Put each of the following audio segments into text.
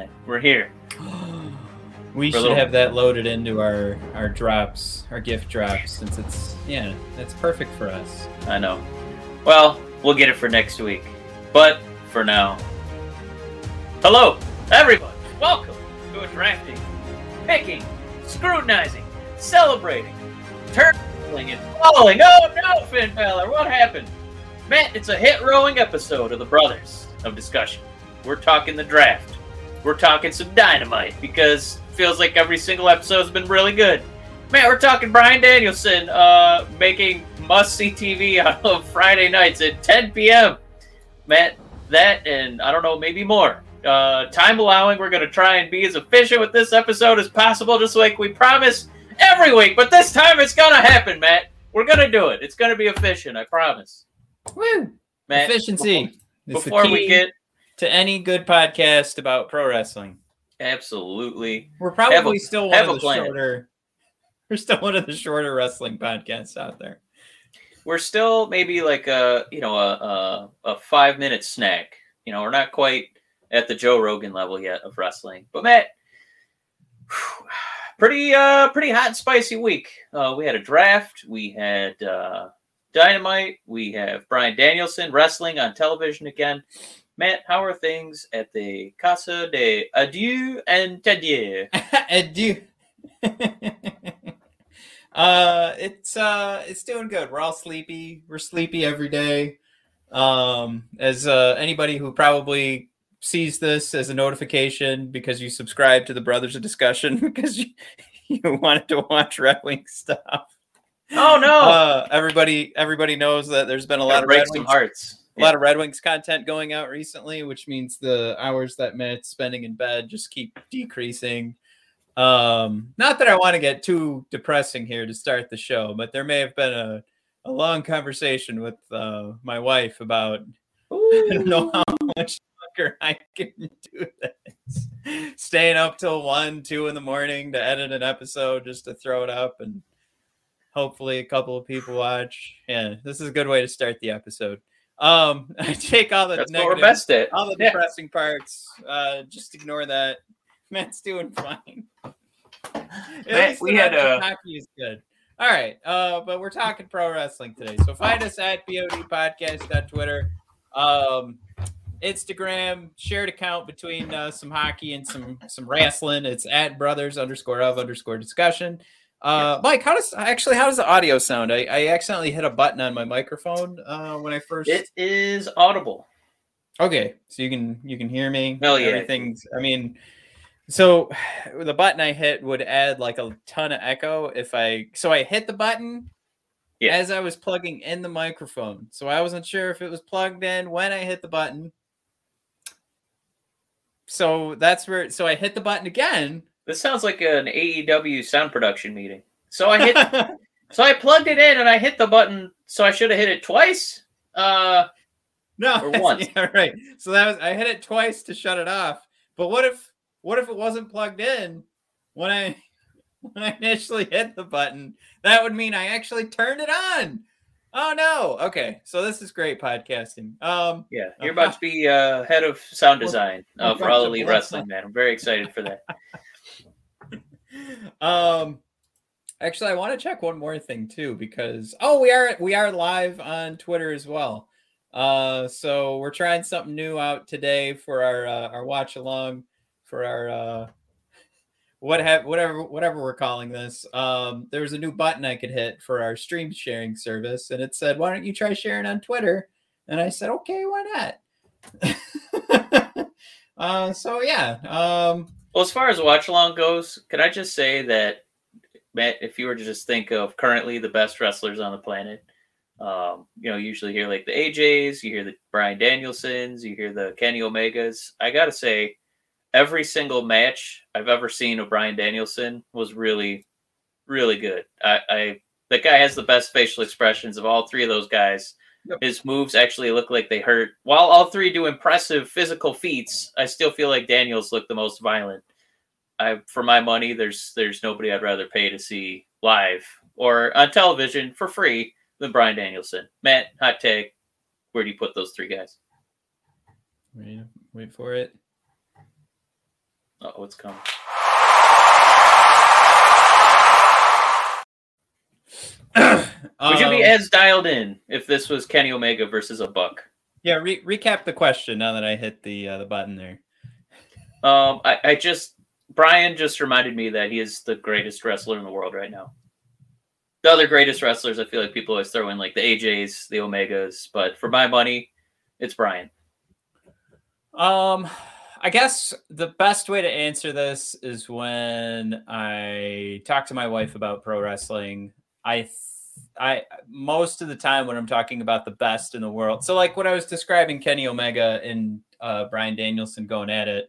That's us, man. We're here. We For should little- have that loaded into our our drops, our gift drops, since it's yeah, that's perfect for us. I know. Well, we'll get it for next week. But for now. Hello, everyone. Welcome to a drafting, picking, scrutinizing, celebrating, turning, and falling. Oh no, Finn Balor, what happened? Matt, it's a hit rowing episode of the Brothers of Discussion. We're talking the draft. We're talking some dynamite because it feels like every single episode's been really good. Man, we're talking Bryan Danielson uh, making must see TV out of Friday nights at 10 p.m. Matt, that and I don't know, maybe more. Uh, time allowing, we're going to try and be as efficient with this episode as possible, just like we promise every week. But this time it's going to happen, Matt. We're going to do it. It's going to be efficient, I promise. Woo! Matt, Efficiency. Before, before we get. To any good podcast about pro wrestling. Absolutely. We're probably a- still one of the plan. shorter. We're still one of the shorter wrestling podcasts out there. we're still maybe like a you know a a, a five minute snack. You know, we're not quite at the Joe Rogan level yet of wrestling. But Matt, whew, pretty uh pretty hot and spicy week. Uh, we had a draft. We had uh, Dynamite. We have Bryan Danielson wrestling on television again. Matt, how are things at the Casa de Adieu and Tadieu? Adieu. uh, it's uh, it's doing good. We're all sleepy. We're sleepy every day. Um, as uh, anybody who probably sees this as a notification because you subscribe to the Brothers of Discussion because you, you wanted to watch Red Wing stuff. Oh no! Uh, everybody, everybody knows that there's been a lot Gotta of break some hearts. A lot of Red Wings content going out recently, which means the hours that Matt's spending in bed just keep decreasing. Um, not that I want to get too depressing here to start the show, but there may have been a, a long conversation with uh, my wife about I don't know how much longer I can do this. Staying up till one, two in the morning to edit an episode just to throw it up and hopefully a couple of people watch. Yeah, this is a good way to start the episode. Um, I take all the That's negative, best at. all the Yeah. depressing parts. Uh, just ignore that. Matt's doing fine. At Matt, we had, Red uh, hockey is good. All right, uh, but we're talking pro wrestling today. So find us at BOD Podcast on Twitter, um, Instagram, shared account between uh, some hockey and some some wrestling. It's at brothers underscore of underscore discussion. Uh, Mike, how does actually how does the audio sound? I, I accidentally hit a button on my microphone uh, when I first. It is audible. Okay, so you can you can hear me. Hell yeah. Everything's. I mean, so the button I hit would add like a ton of echo if I. So I hit the button Yeah. as I was plugging in the microphone. So I wasn't sure if it was plugged in when I hit the button. So that's where. So I hit the button again. This sounds like an AEW sound production meeting. So I hit, so I plugged it in and I hit the button. So I should have hit it twice. Uh, No, Or once. Yeah, right. So that was I hit it twice to shut it off. But what if what if it wasn't plugged in when I when I initially hit the button? That would mean I actually turned it on. Oh no. Okay. So this is great podcasting. Um yeah, you're about to be uh, head of sound design uh, for All Elite Wrestling, man. I'm very excited for that. Um actually I want to check one more thing too because oh we are we are live on Twitter as well. Uh so we're trying something new out today for our uh, our watch along for our uh what have whatever whatever we're calling this. Um there was a new button I could hit for our stream sharing service and it said why don't you try sharing on Twitter? And I said okay, why not? uh so yeah. Um Well, as far as watch along goes, can I just say that, Matt, if you were to just think of currently the best wrestlers on the planet, um, you know, usually hear like the AJs, you hear the Bryan Danielsons, you hear the Kenny Omegas. I gotta say, every single match I've ever seen of Bryan Danielson was really, really good. I, I that guy has the best facial expressions of all three of those guys. Yep. His moves actually look like they hurt. While all three do impressive physical feats, I still feel like Daniels looked the most violent. I for my money, there's there's nobody I'd rather pay to see live or on television for free than Bryan Danielson. Matt, hot take. Where do you put those three guys? Wait, wait for it. Oh, it's coming. Would you be Um, as dialed in if this was Kenny Omega versus a Buck? Yeah, re- recap the question now that I hit the uh, the button there. Um, I, I just Bryan just reminded me that he is the greatest wrestler in the world right now. The other greatest wrestlers, I feel like people always throw in like the AJs, the Omegas, but for my money, it's Bryan. Um, I guess the best way to answer this is when I talk to my wife about pro wrestling. I, I most of the time when I'm talking about the best in the world. So like when I was describing Kenny Omega and uh, Bryan Danielson going at it,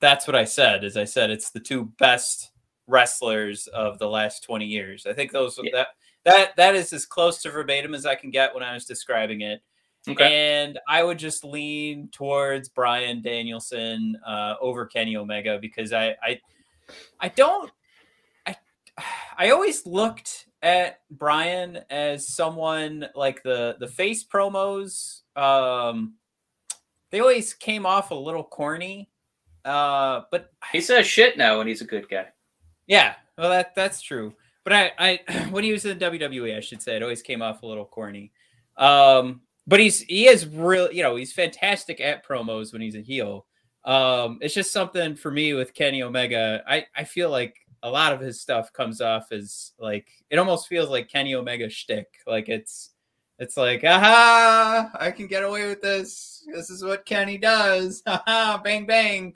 that's what I said. As I said it's the two best wrestlers of the last 20 years. I think those Yeah. that that that is as close to verbatim as I can get when I was describing it. Okay. And I would just lean towards Bryan Danielson uh, over Kenny Omega because I, I, I don't, I, I always looked at Bryan as someone like the the face promos. Um, they always came off a little corny, uh, but He says shit now and he's a good guy. yeah, well that that's true. But I, I when he was in WWE, I should say, it always came off a little corny. Um, but he's he is real, you know, he's fantastic at promos when he's a heel. Um, it's just something for me with Kenny Omega. I I feel like a lot of his stuff comes off as like it almost feels like Kenny Omega shtick. Like it's it's like, aha, I can get away with this. This is what Kenny does. Haha, bang bang.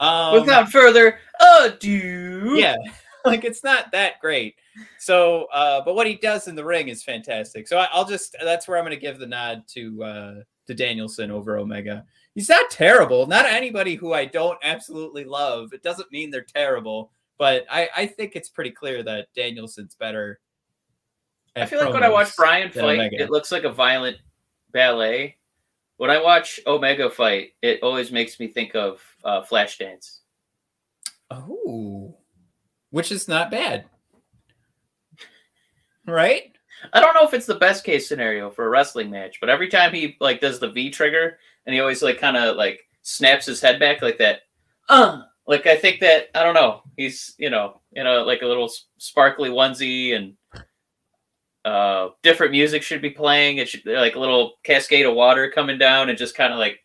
Um, Without further ado, yeah like it's not that great so uh but what he does in the ring is fantastic so I, i'll just that's where i'm going to give the nod to uh to danielson over omega he's not terrible not anybody who i don't absolutely love it doesn't mean they're terrible but i i think it's pretty clear that danielson's better I feel like when I watch Bryan fight, Omega. it looks like a violent ballet. When I watch Omega fight, it always makes me think of uh, Flashdance. oh which is not bad right I don't know if it's the best case scenario for a wrestling match, but every time he like does the V trigger and he always like kind of like snaps his head back like that, uh, like I think that I don't know, he's you know in a like a little sparkly onesie and uh different music should be playing. It should like a little cascade of water coming down and just kind of like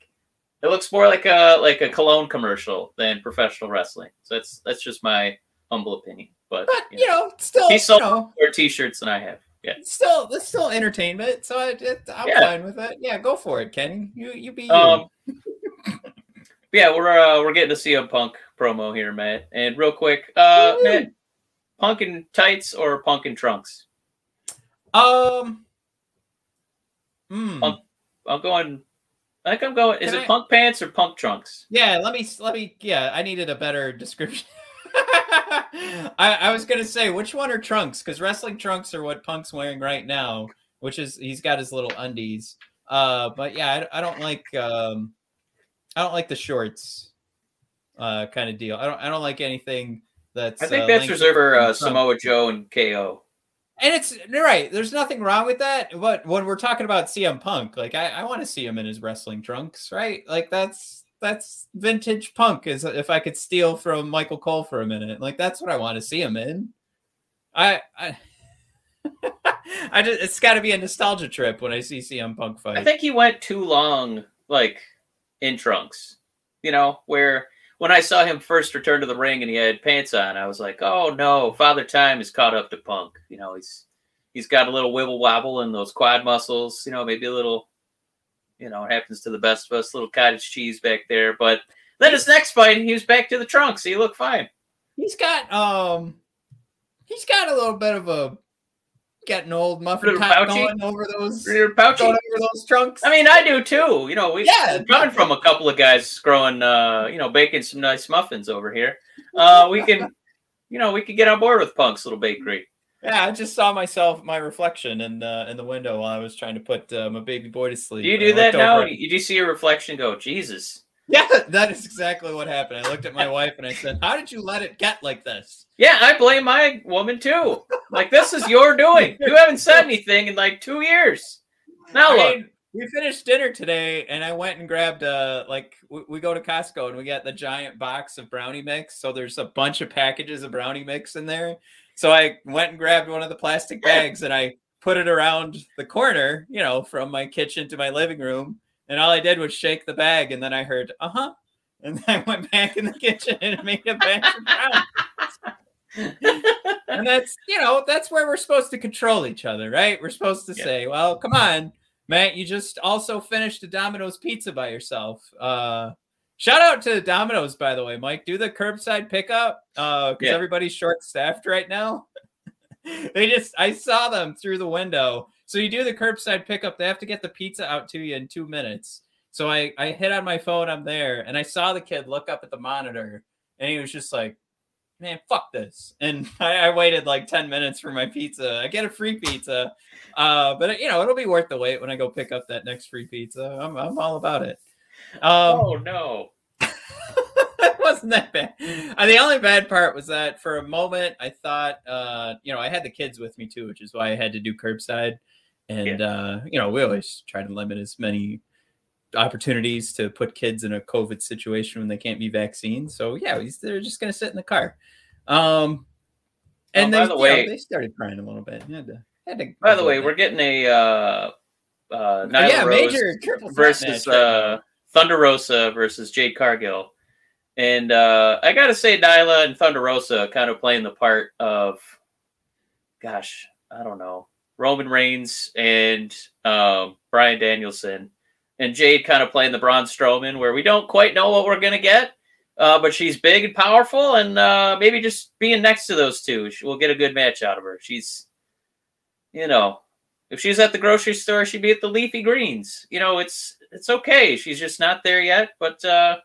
it looks more like a like a cologne commercial than professional wrestling. So that's that's just my humble opinion. But, but you you know, know still He you sold- know more t-shirts than I have. Yeah. It's still it's still entertainment, so I, it, I'm Yeah. fine with it. Yeah, go for it, Kenny. You you be you. Um, yeah, we're uh, we're getting to see a Punk promo here, Matt. And real quick, uh, Woo! Matt, Punk tights or Punk in trunks? um. hmm. Punk- I'm going. I think I'm going. Is Can it I- Punk pants or Punk trunks? Yeah, let me let me. Yeah, I needed a better description. I, I was gonna say which one are trunks because wrestling trunks are what Punk's wearing right now, which is he's got his little undies. Uh, but yeah, I, I don't like um, I don't like the shorts, uh, kind of deal. I don't I don't like anything that's. I think uh, that's reserved for uh. Samoa Joe and KO. And it's you're right. There's nothing wrong with that. But when we're talking about CM Punk, like I, I want to see him in his wrestling trunks, right? Like that's that's vintage Punk. Is if I could steal from Michael Cole for a minute, like that's what I want to see him in. I I, I just it's got to be a nostalgia trip when I see CM Punk fight. I think he went too long, like in trunks. You know, where when I saw him first return to the ring and he had pants on, I was like, "Oh no, Father Time is caught up to Punk." You know, he's he's got a little wibble wobble in those quad muscles. You know, maybe a little. You know, it happens to the best of us. Little cottage cheese back there, but then his next fight, he was back to the trunks. He looked fine. he's got um he's got a little bit of a getting old muffin top going over those You're pouchy. going over those trunks. I mean, I do too. You know, we Yeah, coming from a couple of guys growing, uh, you know, baking some nice muffins over here. Uh, we can, you know, we could get on board with Punk's little bakery. Yeah, I just saw myself, my reflection in the in the window while I was trying to put uh, my baby boy to sleep. Do you do that now? you see your reflection? Go, Jesus! Yeah, that is exactly what happened. I looked at my wife and I said, "How did you let it get like this?" Yeah, I blame my woman too. Like this is your doing. You haven't said anything in like two years. Now I look. mean, we finished dinner today, and I went and grabbed uh like we, we go to Costco and we got the giant box of brownie mix. So there's a bunch of packages of brownie mix in there. So I went and grabbed one of the plastic bags and I put it around the corner, you know, from my kitchen to my living room. And all I did was shake the bag, and then I heard, uh huh. And then I went back in the kitchen and made a batch of brownies. and that's, you know, that's where we're supposed to control each other, right? We're supposed to Yeah. say, well, come on, Matt, you just also finished a Domino's pizza by yourself. Uh, shout out to Domino's, by the way, Mike. Do the curbside pickup because Yeah. everybody's short staffed right now. they just, I saw them through the window. So you do the curbside pickup, they have to get the pizza out to you in two minutes. So I, I hit on my phone, I'm there, and I saw the kid look up at the monitor, and he was just like, man, fuck this. And I, I waited like 10 minutes for my pizza. I get a free pizza. Uh, but you know, it'll be worth the wait when I go pick up that next free pizza. I'm, I'm all about it. Um, oh no. it wasn't that bad. Uh, the only bad part was that for a moment I thought, uh, you know, I had the kids with me too, which is why I had to do curbside. And uh, you know, we always try to limit as many opportunities to put kids in a COVID situation when they can't be vaccinated. So yeah, we- they're just gonna sit in the car. Um, and Oh, by they, the you know, way- they started crying a little bit. Had to, had to By the way, we're getting a uh uh Nyla yeah, Rose major triple versus uh Thunder Rosa versus Jade Cargill. And uh I gotta say Nyla and Thunder Rosa kind of playing the part of gosh, I don't know, Roman Reigns and um Bryan Danielson. And Jade kind of playing the Braun Strowman where we don't quite know what we're gonna get. Uh, but she's big and powerful, and uh, maybe just being next to those two, we'll get a good match out of her. She's, you know, if she's at the grocery store, she'd be at the Leafy Greens. You know, it's it's okay. She's just not there yet. But uh,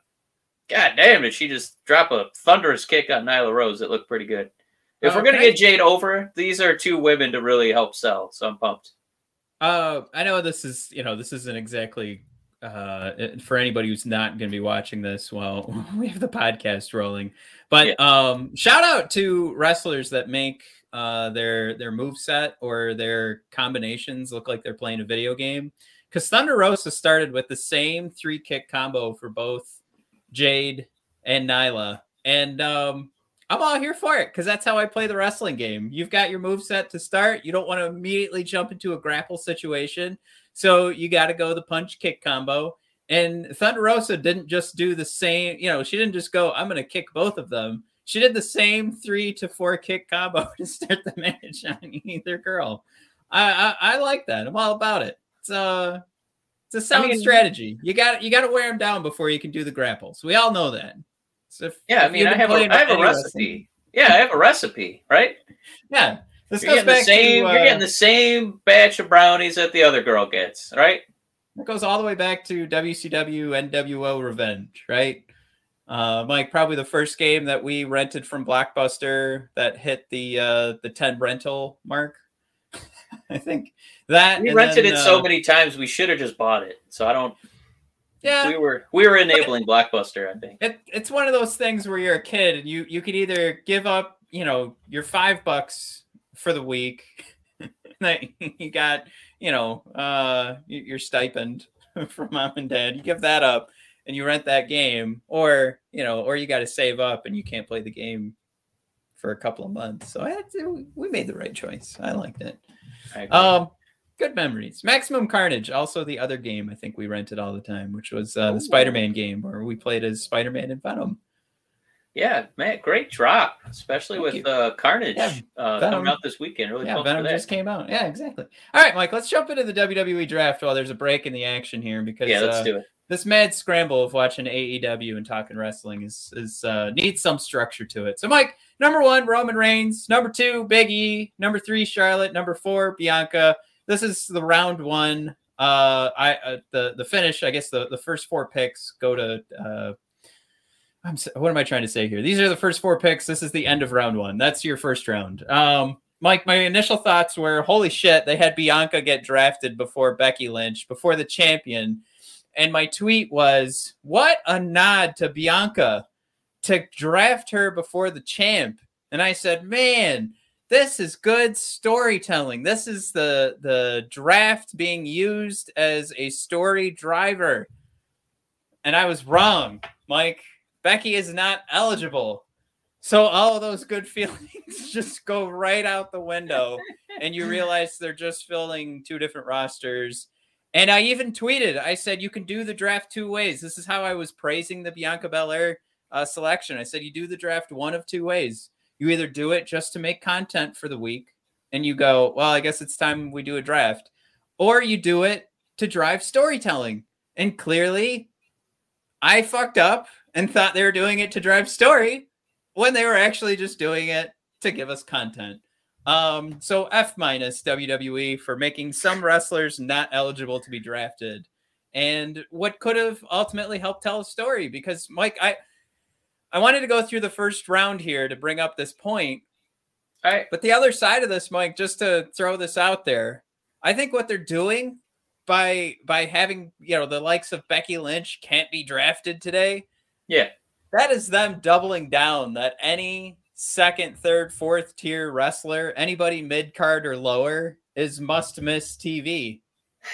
god damn, did she just drop a thunderous kick on Nyla Rose? It looked pretty good. If we're gonna get Jade over, these are two women to really help sell. So I'm pumped. Uh, I know this is, you know, this isn't exactly uh for anybody who's not going to be watching this while we have the podcast rolling. But um shout out to wrestlers that make uh their their move set or their combinations look like they're playing a video game. Cuz Thunder Rosa started with the same three kick combo for both Jade and Nyla. And um I'm all here for it because that's how I play the wrestling game. You've got your move set to start. You don't want to immediately jump into a grapple situation. So you got to go the punch kick combo. And Thunder Rosa didn't just do the same, you know, she didn't just go, I'm going to kick both of them. She did the same three to four kick combo to start the match on either girl. I, I, I like that. I'm all about it. It's a, it's a sound mean- strategy. You got you got to wear them down before you can do the grapples. We all know that. So Yeah, I mean, I have a, I have a recipe. Yeah, I have a recipe, right? Yeah, this You're goes getting the same. to uh, you're getting the same batch of brownies that the other girl gets, right? It goes all the way back to WCW NWO Revenge, right? Uh, Mike, probably the first game that we rented from Blockbuster that hit the uh, the ten rental mark. I think that We rented then, it so uh, many times we should have just bought it. So I don't. Yeah, We were we were enabling Blockbuster. I think. it, it's one of those things where you're a kid and you you could either give up you know your five bucks for the week that you got you know uh your stipend from mom and dad you give that up and you rent that game or you know or you got to save up and you can't play the game for a couple of months so I had to, we made the right choice i liked it I agree. um good memories maximum carnage also the other game i think we rented all the time which was uh, the spider-man game where we played as spider-man and venom yeah, man, great drop, especially Thank with uh, Carnage Yeah, uh, coming out this weekend. Really yeah for venom just came out yeah exactly all right mike let's jump into the wwe draft while there's a break in the action here because yeah, let's uh, do it. this mad scramble of watching AEW and talking wrestling is is uh, needs some structure to it. So, Mike, number one, Roman Reigns. Number two, Big E. Number three, Charlotte. Number four, Bianca. This is the round one. Uh, I uh, the the finish. I guess the the first four picks go to. Uh, I'm what am I trying to say here? These are the first four picks. This is the end of round one. That's your first round. Um, Mike, my initial thoughts were, holy shit, they had Bianca get drafted before Becky Lynch, before the champion And my tweet was, What a nod to Bianca to draft her before the champ. And I said, Man, this is good storytelling. This is the the draft being used as a story driver. And I was wrong, Mike. Becky is not eligible. So all of those good feelings just go right out the window and you realize they're just filling two different rosters. And I even tweeted, I said you can do the draft two ways. This is how I was praising the Bianca Belair uh, selection. I said you do the draft one of two ways. You either do it just to make content for the week and you go, well, I guess it's time we do a draft, or you do it to drive storytelling. And clearly, I fucked up and thought they were doing it to drive story when they were actually just doing it to give us content. Um, so F minus WWE for making some wrestlers not eligible to be drafted, and what could have ultimately helped tell a story. Because Mike, I I wanted to go through the first round here to bring up this point. All right. But the other side of this, Mike, just to throw this out there, I think what they're doing by by having you know the likes of Becky Lynch can't be drafted today. Yeah. That is them doubling down that any second, third, fourth tier wrestler, anybody mid card or lower, is must miss TV.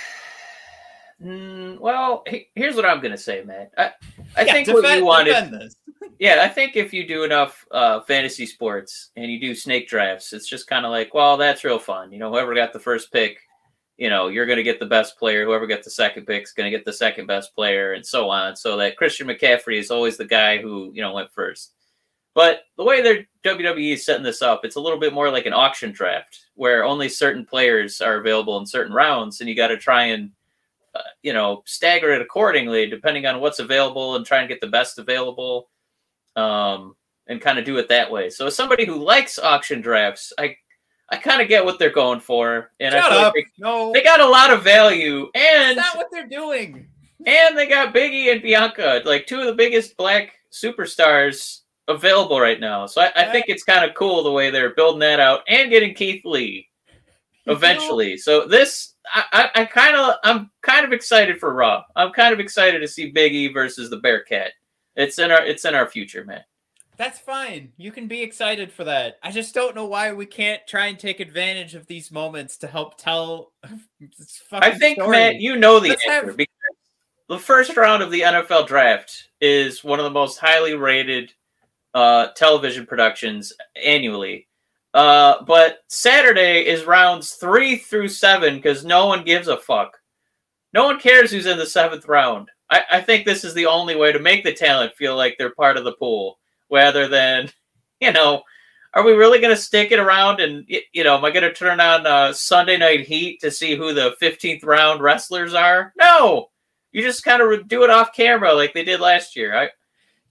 Mm, well, he- here's what I'm gonna say, man. I, I Yeah, think defend- what you wanted. Yeah, I think if you do enough uh, fantasy sports and you do snake drafts, it's just kind of like, well, that's real fun. You know, whoever got the first pick, you know, you're going to get the best player. Whoever got the second pick is going to get the second best player, and so on. So that Christian McCaffrey is always the guy who you know went first. But the way their WWE is setting this up, it's a little bit more like an auction draft where only certain players are available in certain rounds, and you got to try and uh, you know stagger it accordingly depending on what's available and try and get the best available um, and kind of do it that way. So as somebody who likes auction drafts, I I kind of get what they're going for, and I Shut feel up. like no, they, they got a lot of value, and that's not what they're doing. and they got Biggie and Bianca, like two of the biggest black superstars available right now. So I, I think it's kind of cool the way they're building that out and getting Keith Lee eventually. So this, I, I, I kind of, I'm kind of excited for Raw. I'm kind of excited to see Biggie versus the Bearcat. It's in our, it's in our future, man. That's fine. You can be excited for that. I just don't know why we can't try and take advantage of these moments to help tell. I think, story. Matt, you know the Let's answer have- because the first round of the NFL draft is one of the most highly rated uh, television productions annually. Uh, but Saturday is rounds three through seven because no one gives a fuck. No one cares who's in the seventh round. I, I think this is the only way to make the talent feel like they're part of the pool, rather than, you know, are we really going to stick it around and you know am i going to turn on uh, sunday night heat to see who the 15th round wrestlers are no you just kind of do it off camera like they did last year i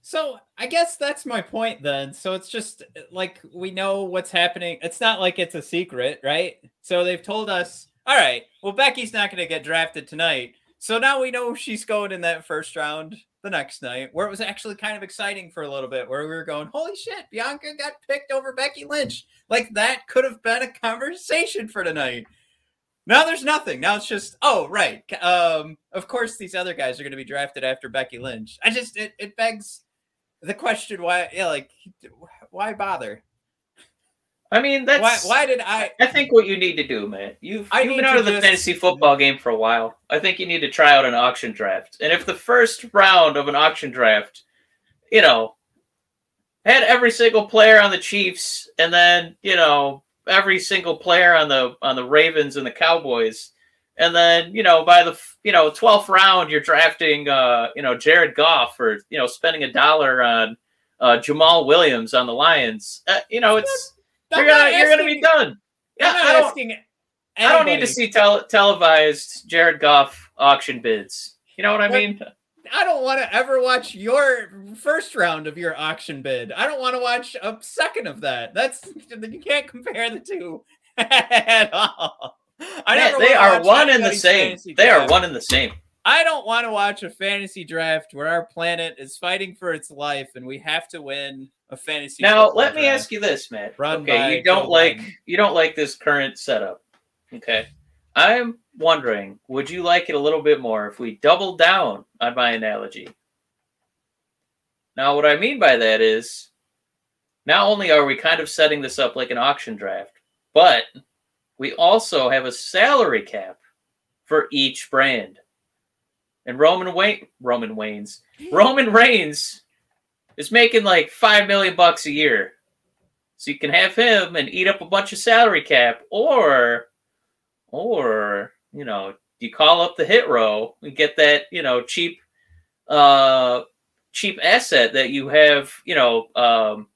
So I guess that's my point then. So it's just like we know what's happening. It's not like it's a secret, right? So they've told us, all right, well, Becky's not going to get drafted tonight. So now we know she's going in that first round the next night, where it was actually kind of exciting for a little bit, where we were going, holy shit, Bianca got picked over Becky Lynch. Like that could have been a conversation for tonight. Now there's nothing. Now it's just, oh, right. Um, of course, these other guys are going to be drafted after Becky Lynch. I just, it, it begs the question why yeah like why bother i mean that's why why did i i think what you need to do man you've, I you've been out to of the just- fantasy football game for a while. I think you need to try out an auction draft. And if the first round of an auction draft you know had every single player on the chiefs and then you know every single player on the on the ravens and the cowboys and then you know by the you know 12th round you're drafting uh you know jared goff or you know spending a dollar on uh jamaal williams on the lions. Uh, you know it's I'm you're gonna not you're gonna be done. Yeah I'm not i don't asking i don't need to see tel- televised jared goff auction bids. You know what i What- mean? I don't want to ever watch your first round of your auction bid. I don't want to watch a second of that. That's you can't compare the two at all. I Man, never they are one and the same. they are one and the same. I don't want to watch a fantasy draft where our planet is fighting for its life and we have to win a fantasy. now let me ask you this matt Run okay you don't like Biden. you don't like this current setup okay I'm wondering, would you like it a little bit more if we double down on my analogy? Now, what I mean by that is, not only are we kind of setting this up like an auction draft, but we also have a salary cap for each brand. And Roman Wayne, Roman Waynes, Roman Reigns is making like five million bucks a year. So you can have him and eat up a bunch of salary cap, or, or you know, you call up the hit row and get that you know cheap, uh, cheap asset that you have you know um,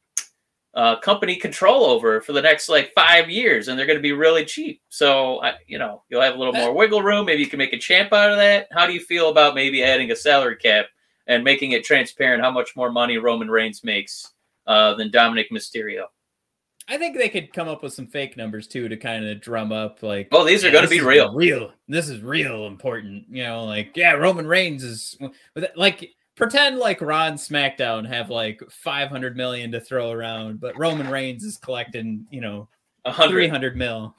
uh, company control over for the next like five years, and they're going to be really cheap. So I, you know, you'll have a little more wiggle room. Maybe you can make a champ out of that. How do you feel about maybe adding a salary cap and making it transparent how much more money Roman Reigns makes uh, than Dominic Mysterio? I think they could come up with some fake numbers too to kind of drum up like Oh, these are yeah, going to be real. Real. This is real important. You know, like yeah, Roman Reigns is like pretend like Ron SmackDown have like 500 million to throw around, but Roman Reigns is collecting, you know, A hundred. 300 mil.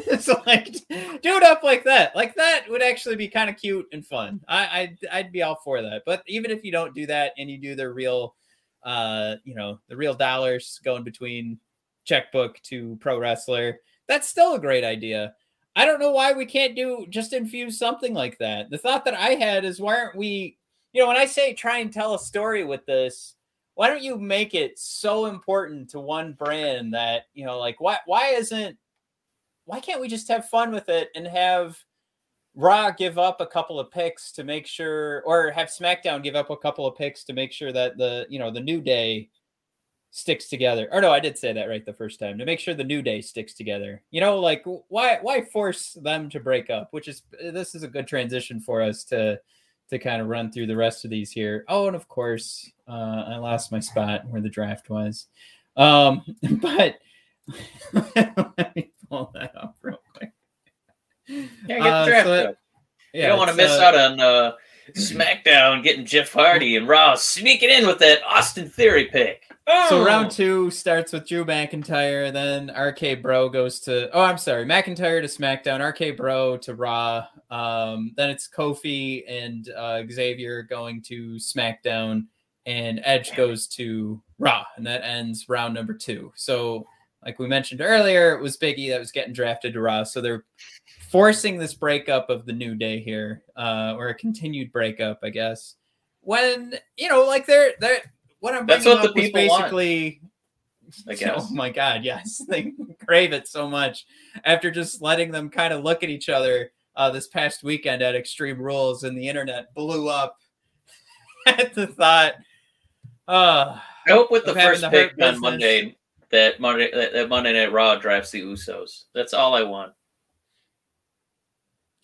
so like do it up like that. Like that would actually be kind of cute and fun. I I'd, I'd be all for that. But even if you don't do that and you do the real uh, you know, the real dollars going between checkbook to pro wrestler, that's still a great idea. I don't know why we can't do just infuse something like that. The thought that I had is why aren't we, you know, when I say try and tell a story with this, why don't you make it so important to one brand that, you know, like why why isn't why can't we just have fun with it and have Raw give up a couple of picks to make sure or have SmackDown give up a couple of picks to make sure that the, you know, the new day sticks together. Or no, I did say that right the first time to make sure the new day sticks together. You know, like why why force them to break up? Which is this is a good transition for us to to kind of run through the rest of these here. Oh, and of course, uh, I lost my spot where the draft was. Um, but pull that up real quick. Yeah, get the Uh, draft so- up. Yeah, you don't want to miss uh, out on uh, SmackDown getting Jeff Hardy and Raw sneaking in with that Austin Theory pick. So Oh! round two starts with Drew McIntyre, then RK Bro goes to oh I'm sorry, McIntyre to SmackDown, RK Bro to Raw. Um, then it's Kofi and uh, Xavier going to SmackDown, and Edge goes to Raw, and that ends round number two. So like we mentioned earlier, it was Biggie that was getting drafted to Raw, so they're forcing this breakup of the New Day here, uh, or a continued breakup, I guess. When you know, like they're they're what I'm That's what the people want. basically I guess. Oh my god, yes, they crave it so much after just letting them kind of look at each other uh, this past weekend at Extreme Rules, and the internet blew up at the thought. Uh, I hope with the first pick on Monday that Monday that, Monday Night Raw drafts the Usos. That's all I want.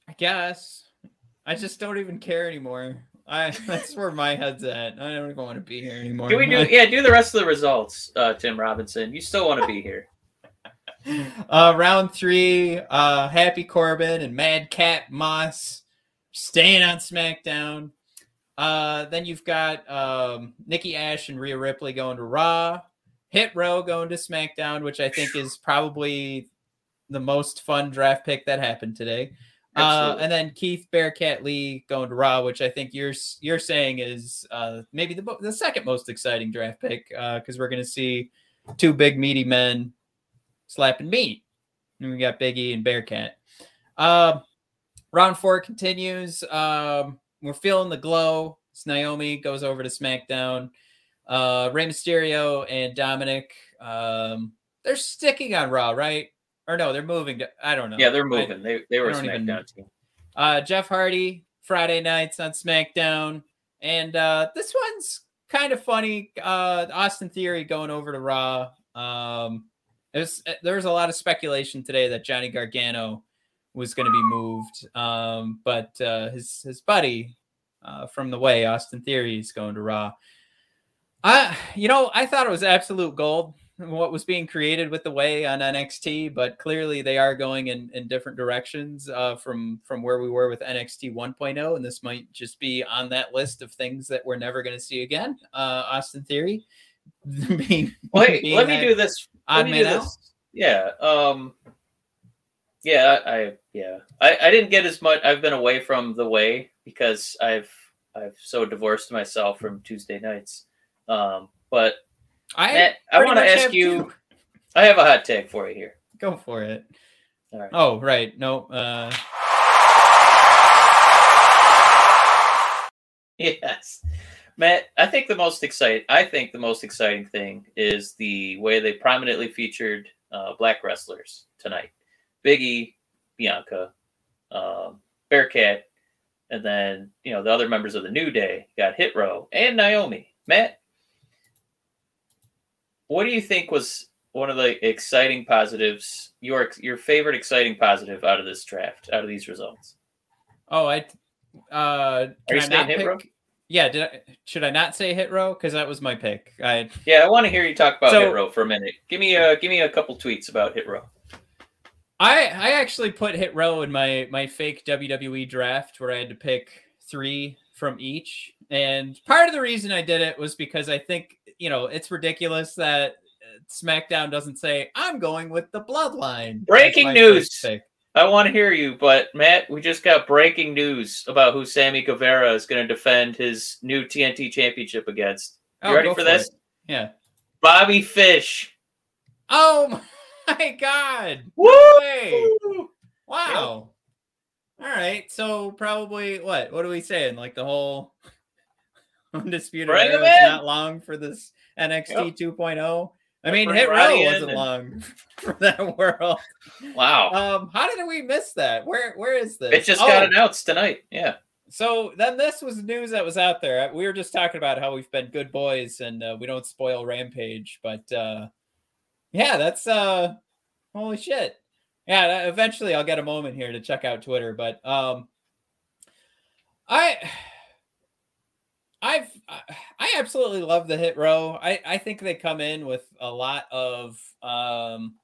I guess I just don't even care anymore. I that's where my head's at. I don't even want to be here anymore. Can we do yeah, do the rest of the results, uh, Tim Robinson. You still want to be here. uh, round three, uh, Happy Corbin and Madcap Moss staying on SmackDown. Uh, then you've got um, Nikki Ash and Rhea Ripley going to Raw. Hit Row going to SmackDown, which I think is probably the most fun draft pick that happened today. Uh, and then Keith Bearcat Lee going to Raw, which I think you're you're saying is uh, maybe the the second most exciting draft pick because we're going to see two big meaty men slapping meat. And we got Biggie and Bearcat. Um, round four continues. Um, we're feeling the glow. It's Naomi goes over to SmackDown. Uh, Rey Mysterio and Dominic. Um, they're sticking on Raw, right? Or no, they're moving to. I don't know. Yeah, they're I- moving. They they were I don't even- SmackDown team. uh, Jeff Hardy Friday nights on SmackDown, and uh, this one's kind of funny. Uh, Austin Theory going over to Raw. Um, was, there was a lot of speculation today that Johnny Gargano was going to be moved, um, but uh, his his buddy uh, from the way Austin Theory is going to Raw. I you know I thought it was absolute gold what was being created with the way on NXT, but clearly they are going in, in different directions uh, from from where we were with NXT 1.0, and this might just be on that list of things that we're never going to see again. Uh, Austin Theory. being- Wait, being let me do this. Let me do out. this. Yeah. Um Yeah, I, I yeah. I, I didn't get as much I've been away from the way because I've I've so divorced myself from Tuesday nights. Um but I Matt, I want to ask you. I have a hot tag for you here. Go for it. All right. Oh, right. No. Uh, Yes. Matt, I think the most exciting I think the most exciting thing is the way they prominently featured uh, black wrestlers tonight. Biggie, Bianca, um, Bearcat, and then you know the other members of the New Day got Hit Row and Naomi. Matt, what do you think was one of the exciting positives? Your your favorite exciting positive out of this draft, out of these results? oh, I. Uh, can you I saying hit pick? row? Yeah. Did I? Should I not say hit row? Because that was my pick. I. Yeah, I want to hear you talk about So- Hit Row for a minute. Give me a give me a couple tweets about Hit Row. I I actually put hit row in my my fake WWE draft where I had to pick three from each, and part of the reason I did it was because I think you know it's ridiculous that uh, SmackDown doesn't say I'm going with the Bloodline. Breaking news! I want to hear you, but Matt, we just got breaking news about who Sammy Guevara is going to defend his new TNT championship against. You Oh, ready go for this? it. Yeah. Bobby Fish. Oh my god! Woo! Wow. All right, so probably what? What are we saying? Like the whole undisputed Bring era was not long for this NXT 2.0. oh? I Let's mean, Hit Row wasn't and- long for that world. Wow. Um, how did we miss that? Where where is this? it just Oh, got announced tonight. Yeah. So then this was news that was out there. We were just talking about how we've been good boys and uh, we don't spoil Rampage, but uh yeah, that's uh holy shit. Yeah, eventually I'll get a moment here to check out Twitter, but um I I've I absolutely love the hit row. I I think they come in with a lot of um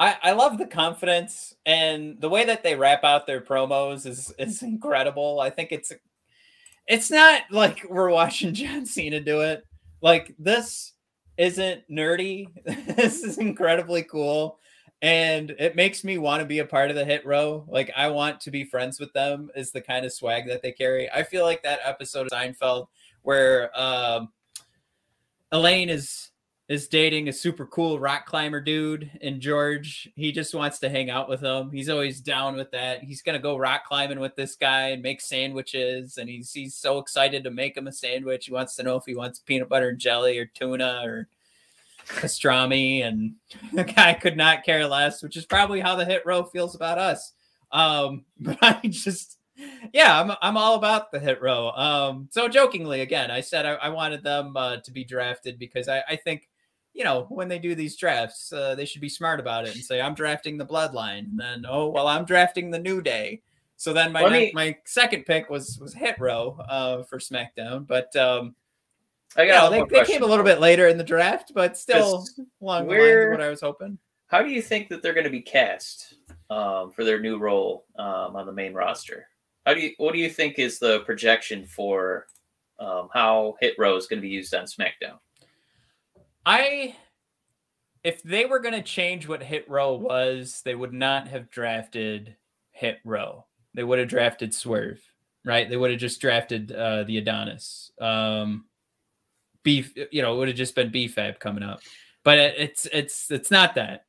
I, I love the confidence and the way that they rap out their promos is is incredible. I think it's it's not like we're watching John Cena do it. Like this isn't nerdy. this is incredibly cool. And it makes me want to be a part of the hit row. Like I want to be friends with them is the kind of swag that they carry. I feel like that episode of Seinfeld where um Elaine is is dating a super cool rock climber dude and George he just wants to hang out with him. He's always down with that. He's to go rock climbing with this guy and make sandwiches and he's he's so excited to make him a sandwich. He wants to know if he wants peanut butter and jelly or tuna or pastrami and the guy could not care less, which is probably how the hit row feels about us. Um but I just yeah, I'm I'm all about the hit row. Um, so jokingly, again, I said I, I wanted them uh, to be drafted because I, I think, you know, when they do these drafts, uh, they should be smart about it and say I'm drafting the Bloodline. And then oh well, I'm drafting the New Day. So then my Let next- my second pick was was hit row uh, for SmackDown, but um, I got know, they, they came a little bit later in the draft, but still along the lines of what I was hoping. How do you think that they're going to be cast um, for their new role um, on the main roster? How do you? What do you think is the projection for um, how Hit Row is going to be used on SmackDown? I if they were going to change what hit row was, they would not have drafted hit row. They would have drafted Swerve, right? They would have just drafted uh, the Adonis. Um, beef, you know, it would have just been BFAB coming up. But it, it's it's it's not that.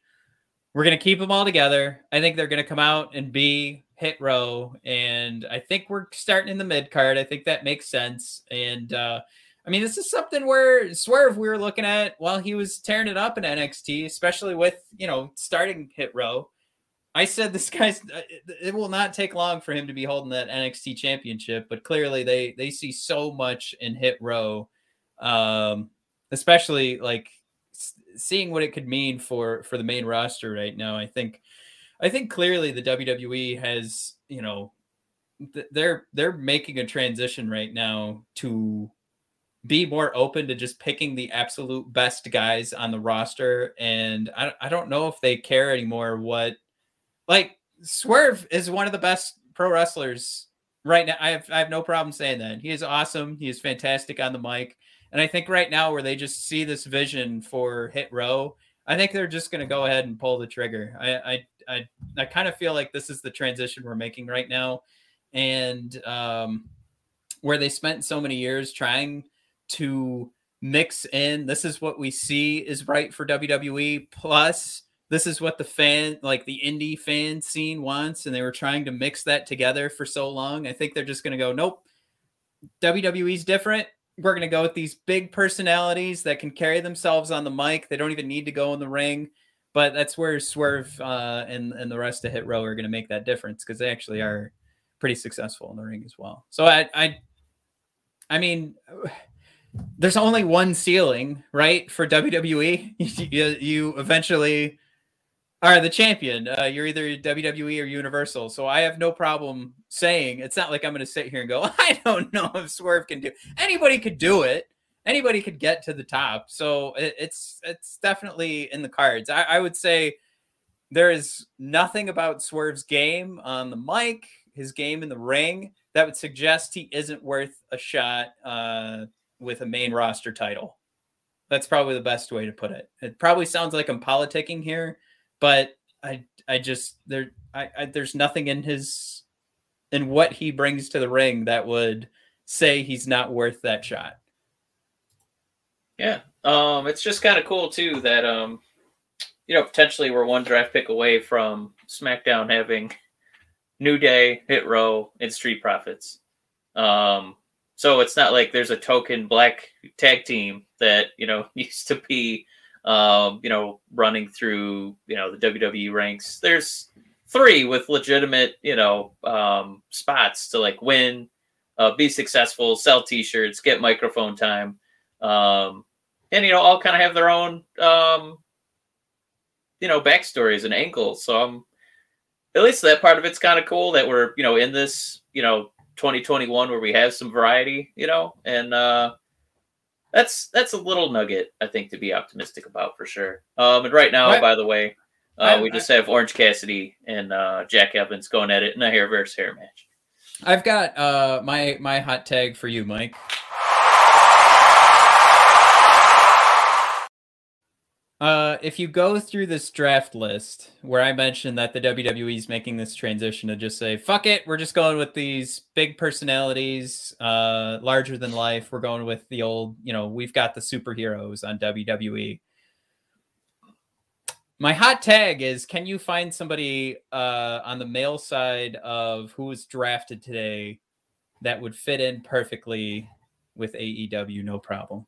We're gonna keep them all together. I think they're gonna come out and be hit row, and I think we're starting in the mid card. I think that makes sense. And uh, I mean, this is something where Swerve we were looking at while he was tearing it up in NXT, especially with you know starting hit row. I said this guy's uh, it- it will not take long for him to be holding that NXT championship, but clearly they they see so much in hit row, um, especially like seeing what it could mean for for the main roster right now. I think I think clearly the WWE has you know th- they're they're making a transition right now to be more open to just picking the absolute best guys on the roster and I, I don't know if they care anymore what like Swerve is one of the best pro wrestlers right now. I have I have no problem saying that. He is awesome. He is fantastic on the mic. And I think right now where they just see this vision for hit row, I think they're just going to go ahead and pull the trigger. I, I I, I kind of feel like this is the transition we're making right now, and um, where they spent so many years trying to mix in. This is what we see is right for WWE. Plus, this is what the fan, like the indie fan scene wants, and they were trying to mix that together for so long. I think they're just going to go, nope. WWE's different. We're going to go with these big personalities that can carry themselves on the mic. They don't even need to go in the ring. But that's where Swerve uh, and and the rest of Hit Row are going to make that difference because they actually are pretty successful in the ring as well. So I I I mean there's only one ceiling, right, for WWE. you, you eventually are the champion. Uh, you're either WWE or Universal. So I have no problem saying it's not like I'm going to sit here and go, I don't know if Swerve can do. Anybody could do it. Anybody could get to the top. So it, it's it's definitely in the cards. I, I would say there is nothing about Swerve's game on the mic, his game in the ring, that would suggest he isn't worth a shot uh, with a main roster title. That's probably the best way to put it. It probably sounds like I'm politicking here, but I I just there I, I there's nothing in his in what he brings to the ring that would say he's not worth that shot. Yeah. Um it's just kind of cool too that um you know potentially we're one draft pick away from SmackDown having New Day, Hit Row, and Street Profits. Um so it's not like there's a token black tag team that, you know, used to be um, you know, running through, you know, the WWE ranks. There's three with legitimate, you know, um, spots to like win, uh, be successful, sell T-shirts, get microphone time, um, and you know, all kind of have their own, um, you know, backstories and angles. So I'm at least that part of it's kind of cool that we're, you know, in this, you know, 2021 where we have some variety, you know, and uh, that's that's a little nugget I think to be optimistic about for sure. Um, and right now, by the way, uh, we just have Orange Cassidy and uh, Jack Evans going at it in a hair versus hair match. I've got uh, my my hot tag for you, Mike. Uh, if you go through this draft list where I mentioned that the WWE is making this transition to just say, fuck it, we're just going with these big personalities, uh, larger than life. We're going with the old, you know, we've got the superheroes on WWE. My hot tag is can you find somebody uh, on the male side of who was drafted today that would fit in perfectly with AEW? No problem.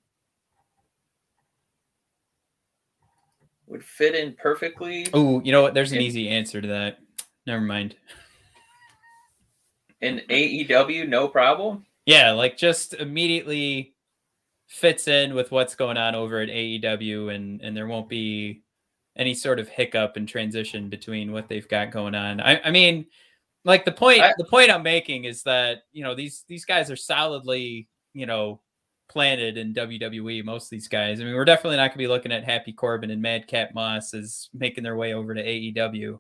Would fit in perfectly. Oh, you know what? There's an in, easy answer to that. Never mind. In AEW, no problem. Yeah, like just immediately fits in with what's going on over at AEW, and and there won't be any sort of hiccup and transition between what they've got going on. I, I mean, like the point I, the point I'm making is that you know these these guys are solidly you know planted in WWE. Most of these guys. I mean, we're definitely not going to be looking at Happy Corbin and Madcap Moss as making their way over to AEW.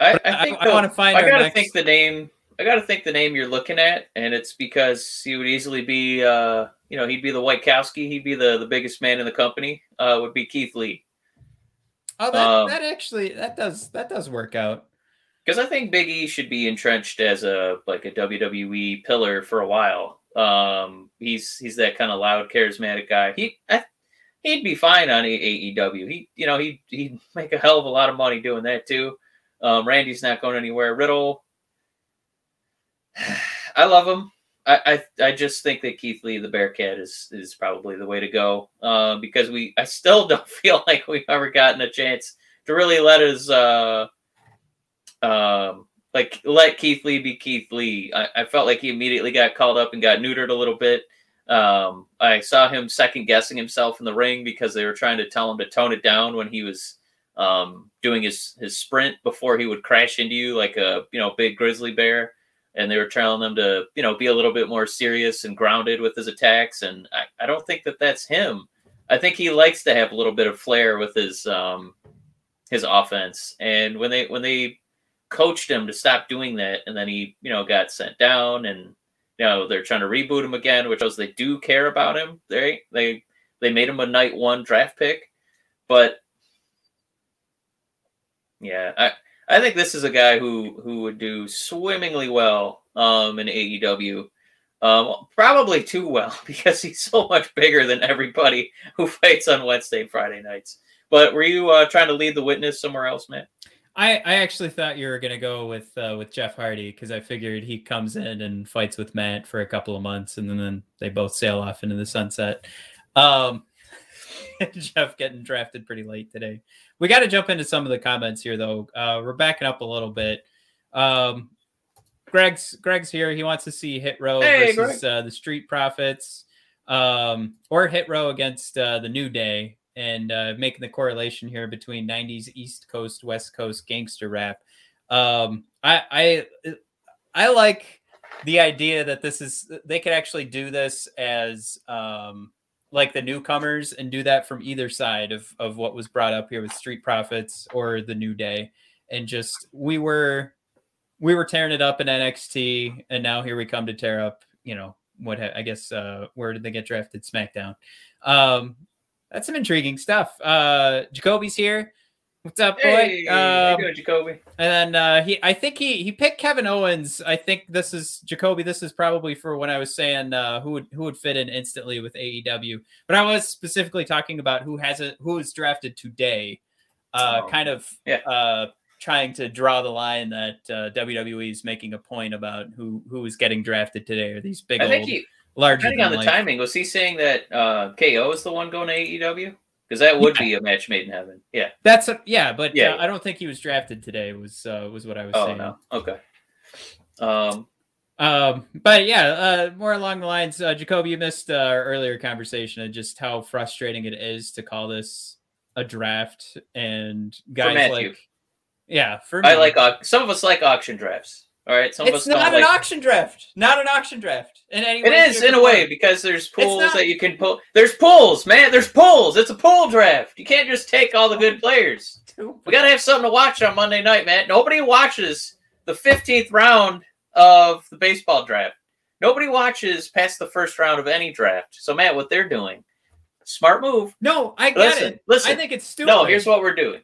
I, I, think I, I want to find. I gotta next... think the name. I gotta think the name you're looking at, and it's because he would easily be, uh, you know, he'd be the Whitekowski. He'd be the the biggest man in the company. Uh, would be Keith Lee. Oh, that, um, that actually that does that does work out. Because I think Big E should be entrenched as a like a WWE pillar for a while. Um, he's he's that kind of loud, charismatic guy. He I, he'd be fine on AEW. He you know he he'd make a hell of a lot of money doing that too. Um, Randy's not going anywhere. Riddle, I love him. I, I, I just think that Keith Lee, the Bearcat, is is probably the way to go uh, because we I still don't feel like we've ever gotten a chance to really let his uh, um, like let Keith Lee be Keith Lee. I, I, felt like he immediately got called up and got neutered a little bit. Um, I saw him second guessing himself in the ring because they were trying to tell him to tone it down when he was um, doing his his sprint before he would crash into you like a you know big grizzly bear. And they were telling him to you know be a little bit more serious and grounded with his attacks. And I, I don't think that that's him. I think he likes to have a little bit of flair with his um, his offense. And when they when they coached him to stop doing that, and then he, you know, got sent down, and you know they're trying to reboot him again, which shows they do care about him. They they they made him a night one draft pick, but Yeah, I I think this is a guy who who would do swimmingly well um in AEW. Um, probably too well because he's so much bigger than everybody who fights on Wednesday and Friday nights. But were you uh, trying to lead the witness somewhere else, man? I, I actually thought you were gonna go with uh, with Jeff Hardy because I figured he comes in and fights with Matt for a couple of months and then, then they both sail off into the sunset. Um, Jeff getting drafted pretty late today. We got to jump into some of the comments here though. Uh, we're backing up a little bit. Um, Greg's Greg's here. He wants to see Hit Row Hey, versus uh, the Street Profits, um, or Hit Row against uh, the New Day, and uh, making the correlation here between '90s East Coast West Coast gangster rap. Um, I I I like the idea that this is they could actually do this as um, like the newcomers and do that from either side of of what was brought up here with Street Profits or the New Day, and just we were we were tearing it up in NXT, and now here we come to tear up. You know what? ha- I guess uh, where did they get drafted? SmackDown. Um, that's some intriguing stuff. Uh, Jacoby's here. What's up, boy? Hey, Um, doing, Jacoby? and then uh, he, I think he he picked Kevin Owens. I think this is Jacoby. This is probably for when I was saying uh, who would who would fit in instantly with AEW. But I was specifically talking about who hasn't who is drafted today. Uh, Oh, kind of yeah. uh, trying to draw the line that uh, WWE is making a point about who who is getting drafted today. Are these big I old think he, larger depending on the life- timing, was he saying that uh, KO is the one going to AEW? Because that would be a match made in heaven. Yeah. That's a, yeah, but Yeah. Uh, I don't think he was drafted today. Was uh, was what I was Oh saying. no. Okay. Um. Um, but yeah, uh, more along the lines, uh, Jacoby, you missed uh, our earlier conversation of just how frustrating it is to call this a draft and guys like, yeah, for I me, like au- some of us like auction drafts. All right. Some of it's us don't not an like. auction draft, not an auction draft. In any It is in a way because there's pools not- that you can pull. There's pools, man. There's pools. It's a pool draft. You can't just take all the good players. We gotta have something to watch on Monday night, man. Nobody watches the 15th round of the baseball draft. Nobody watches past the first round of any draft. So, Matt, what they're doing, smart move. No, I get Listen, it. listen. I think it's stupid. No, here's what we're doing.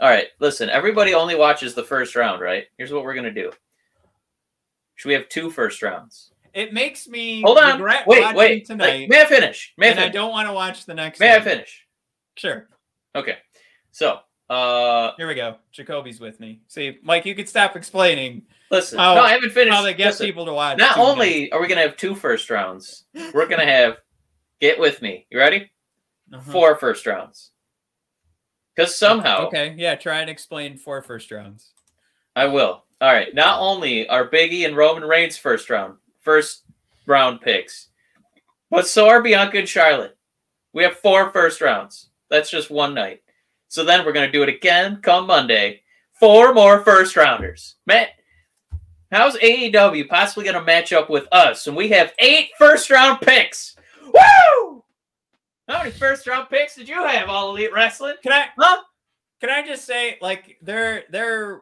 All right, listen. Everybody only watches the first round, right? Here's what we're gonna do. Should we have two first rounds? it makes me Hold on. Wait, wait. tonight, May I finish? May I and I don't want to watch the next. May I finish? Sure. Okay. So, uh, Here we go. Jacoby's with me. See, Mike, you could stop explaining listen. How- no, I haven't finished. how they get Listen, people to watch. Not only are we gonna have two first rounds, we're gonna have. Get with me. You ready? Uh-huh. Four first rounds. Because somehow Okay, yeah, try and explain four first rounds. I will. All right. Not only are Biggie and Roman Reigns first round, first round picks, but so are Bianca and Charlotte. We have four first rounds. That's just one night. So then we're gonna do it again come Monday. Four more first rounders. Matt, how's AEW possibly gonna match up with us? And we have eight first round picks. Woo! How many first round picks did you have, All Elite Wrestling? Can I Huh? can I just say like they're they're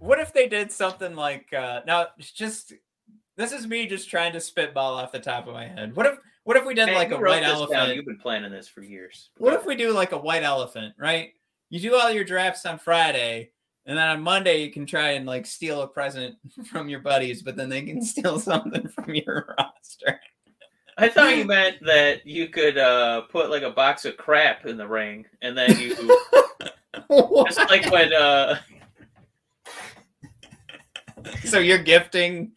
what if they did something like uh now it's just this is me just trying to spitball off the top of my head. What if what if we did Man, like a white elephant? down. You've been planning this for years. What if we do like a white elephant, right? You do all your drafts on Friday, and then on Monday you can try and like steal a present from your buddies, but then they can steal something from your roster. I thought you meant that you could uh, put like a box of crap in the ring, and then you just like when uh, so you're gifting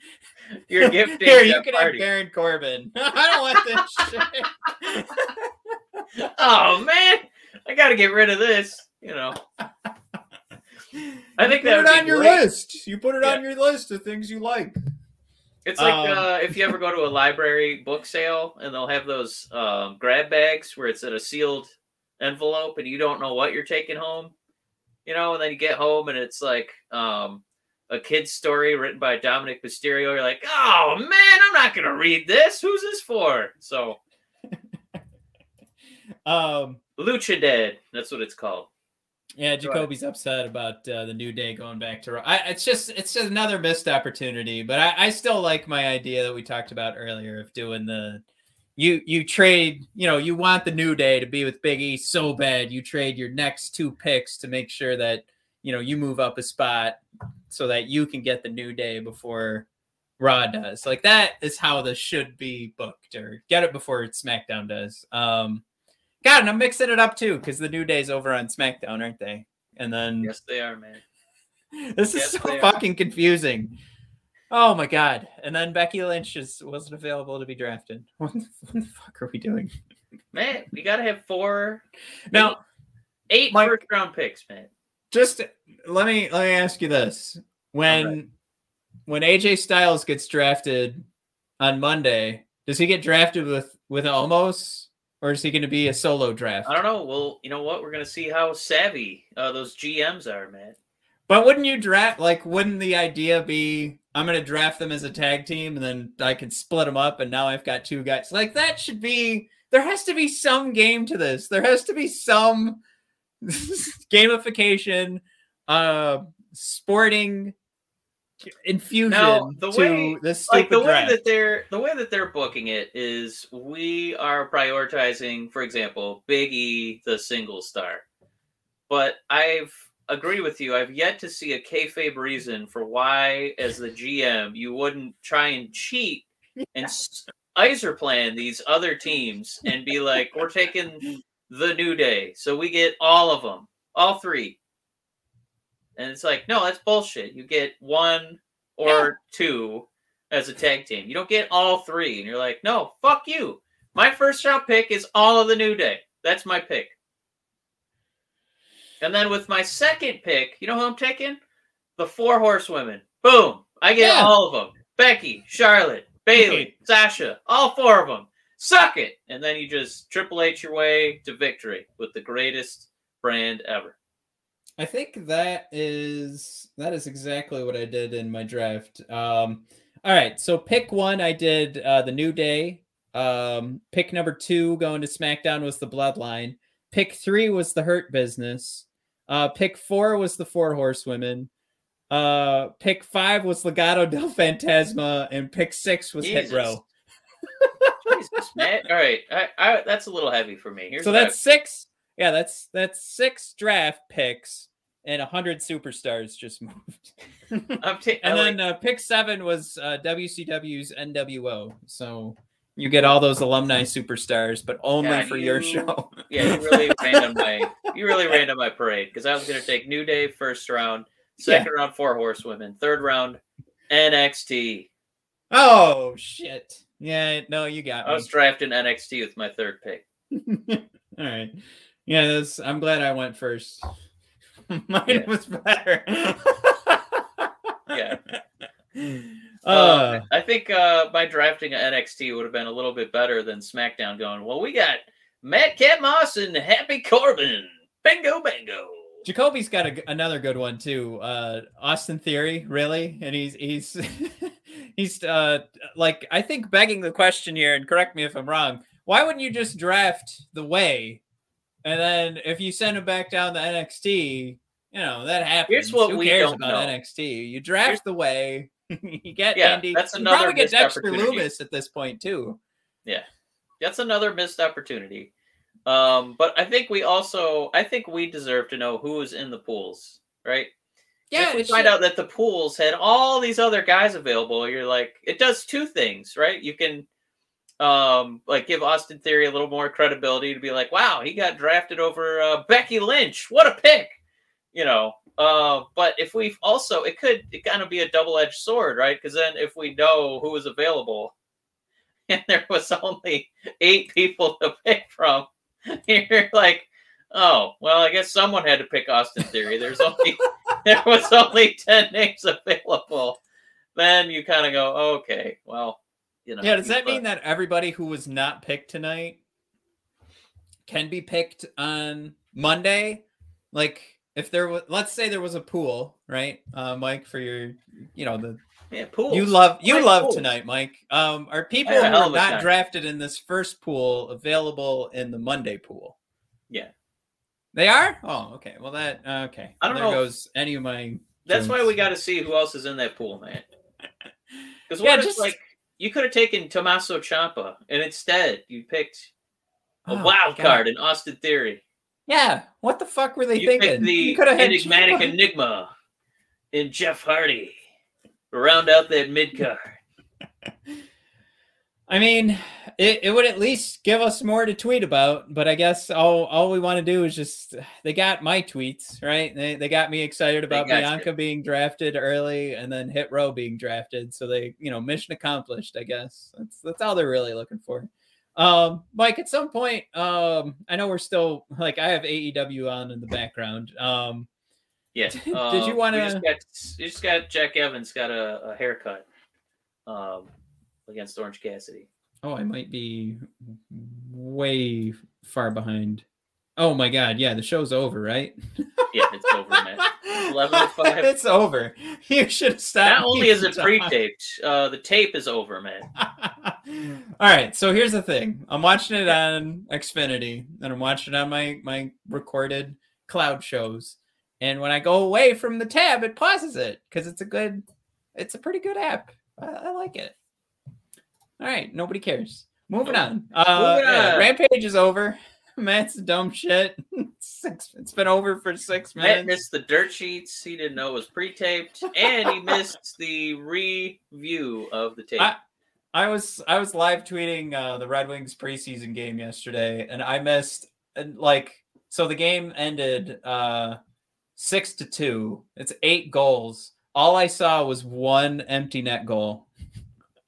you're gifting. here. You can have Hardy. Baron Corbin. I don't want this shit. Oh man, I got to get rid of this. You know, I think you put it on your great. list. You put it on your list of things you like. It's like Um, uh, if you ever go to a library book sale and they'll have those um, grab bags where it's in a sealed envelope and you don't know what you're taking home, you know, and then you get home and it's like um, a kid's story written by Dominik Mysterio. You're like, oh man, I'm not gonna read this. Who's this for? So Um, Lucha Dead, that's what it's called. yeah, Jacoby's upset about uh, the new day going back to. I, it's just it's just another missed opportunity, but I, I still like my idea that we talked about earlier of doing the. You you trade you know you want the new day to be with Big E so bad you trade your next two picks to make sure that you know you move up a spot so that you can get the new day before Raw does. Like that is how this should be booked, or get it before SmackDown does. Um, God, and I'm mixing it up too because the new day's over on SmackDown, aren't they? And then Yes, they are, man. this is so they are. fucking confusing. Oh my god! And then Becky Lynch just wasn't available to be drafted. What the, what the fuck are we doing? Man, we gotta have four, Now, eight Mike- first round picks, man. Just let me let me ask you this: when Alright. when AJ Styles gets drafted on Monday, does he get drafted with with Omos, or is he going to be a solo draft? I don't know. Well, you know what? We're gonna see how savvy uh, those GMs are, man. But wouldn't you draft like wouldn't the idea be I'm going to draft them as a tag team and then I can split them up and now I've got two guys. Like that should be there has to be some game to this. There has to be some gamification uh sporting infusion Now, the way- this like the way that they're the way that they're booking it is we are prioritizing for example big e the single star. But i've agree with you i've yet to see a kayfabe reason for why as the gm you wouldn't try and cheat and s iser plan these other teams and be like we're taking the new day so we get all of them all three and it's like no that's bullshit you get one or Yeah. two as a tag team. You don't get all three, and you're like, no, fuck you. My first round pick is all of the New Day. That's my pick. And then with my second pick, you know who I'm taking? The four horsewomen. Boom! I get Yeah. all of them. Becky, Charlotte, Bayley, Sasha, all four of them. Suck it! And then you just Triple H your way to victory with the greatest brand ever. I think that is that is exactly what I did in my draft. Um, all right, so pick one, I did uh, the New Day. Um, pick number two going to SmackDown was the Bloodline. Pick three was the Hurt Business. Uh, pick four was the Four Horsewomen. Uh, pick five was Legado del Fantasma, and pick six was Hit Row. Jesus, man. All right, I, I, that's a little heavy for me. Here's So what I- that's six. Yeah, that's that's six draft picks and a hundred superstars just moved. Ta- And like- then uh, pick seven was uh, WCW's NWO. So you get all those alumni superstars, but only Yeah, for your show. Yeah, you really rained on my you really rained on my parade because I was gonna take New Day first round, second round four horsewomen, third round NXT. Oh shit! Yeah, no, you got Me. I was drafting NXT with my third pick. all right. Yeah, that's, I'm glad I went first. Mine Yeah. was better. Yeah. Uh, I think uh, my drafting of NXT would have been a little bit better than SmackDown going, well, we got Madcap Moss and Happy Corbin. Bingo, bingo. Jacoby's got a another good one too. Uh, Austin Theory, really, and he's he's he's uh like I think begging the question here, and correct me if I'm wrong. Why wouldn't you just draft the way, and then if you send him back down to NXT, you know that happens. Here's what Who we cares don't about know. NXT? You draft Here's- the way. you get Yeah, Andy. that's you another probably get Dexter. Lumis at this point too. Yeah, that's another missed opportunity. Um, but I think we also, I think we deserve to know who is in the pools, right? Yeah, if we find out that the pools had all these other guys available, you're like, it does two things, right? You can, um, like give Austin Theory a little more credibility to be like, wow, he got drafted over uh, Becky Lynch. What a pick, you know. Uh, but if we also, it could it kind of be a double edged sword, right? Because then if we know who is available, and there was only eight people to pick from, you're like, oh, well, I guess someone had to pick Austin Theory. There's only there was only 10 names available, then you kind of go, okay, well, you know. Yeah, does that but- mean that everybody who was not picked tonight can be picked on Monday? Like if there was let's say there was a pool, right? Uh Mike for your you know the Yeah, pools. you love you Like love pools. tonight, Mike. Um are people who are not time. drafted in this first pool available in the Monday pool? Yeah. They are? Oh, okay. Well that okay. I don't there know goes any of my That's why we got to see who else is in that pool, man. Because what if, just- like, you could have taken Tommaso Ciampa, and instead you picked a Oh, wild God. card in Austin Theory. Yeah, what the fuck were they You thinking? the You coulda had enigmatic Ciampa. enigma in Jeff Hardy. Round out that mid card. I mean, it, it would at least give us more to tweet about, but I guess all all we want to do is just they got my tweets, right? They they got me excited about got you. Bianca being drafted early and then Hit Row being drafted. So they, you know, mission accomplished, I guess. That's that's all they're really looking for. Um, Mike, at some point, um, I know we're still like I have AEW on in the background. Um, Yeah. Did you we wanna- Just got, you just got Jack Evans got a, a haircut um, against Orange Cassidy. Oh, I might be way far behind. Oh my god, yeah, the show's over, right? Yeah, it's over, man. 11 to 5. It's over. You should have stopped. Not only is it pre-taped, uh, the tape is over, man. All right, so here's the thing. I'm watching it on Xfinity, and I'm watching it on my my recorded cloud shows. And when I go away from the tab, it pauses it because it's a good, it's a pretty good app. I, I like it. All right, nobody cares. Moving on. Uh, Moving on. Rampage is over. Matt's dumb shit. Six, it's been over for six Matt minutes. missed the dirt sheets. He didn't know it was pre-taped, and he missed the review of the tape. I- I was I was live tweeting uh, the Red Wings preseason game yesterday, and I missed and like so the game ended uh, six to two. It's eight goals. All I saw was one empty net goal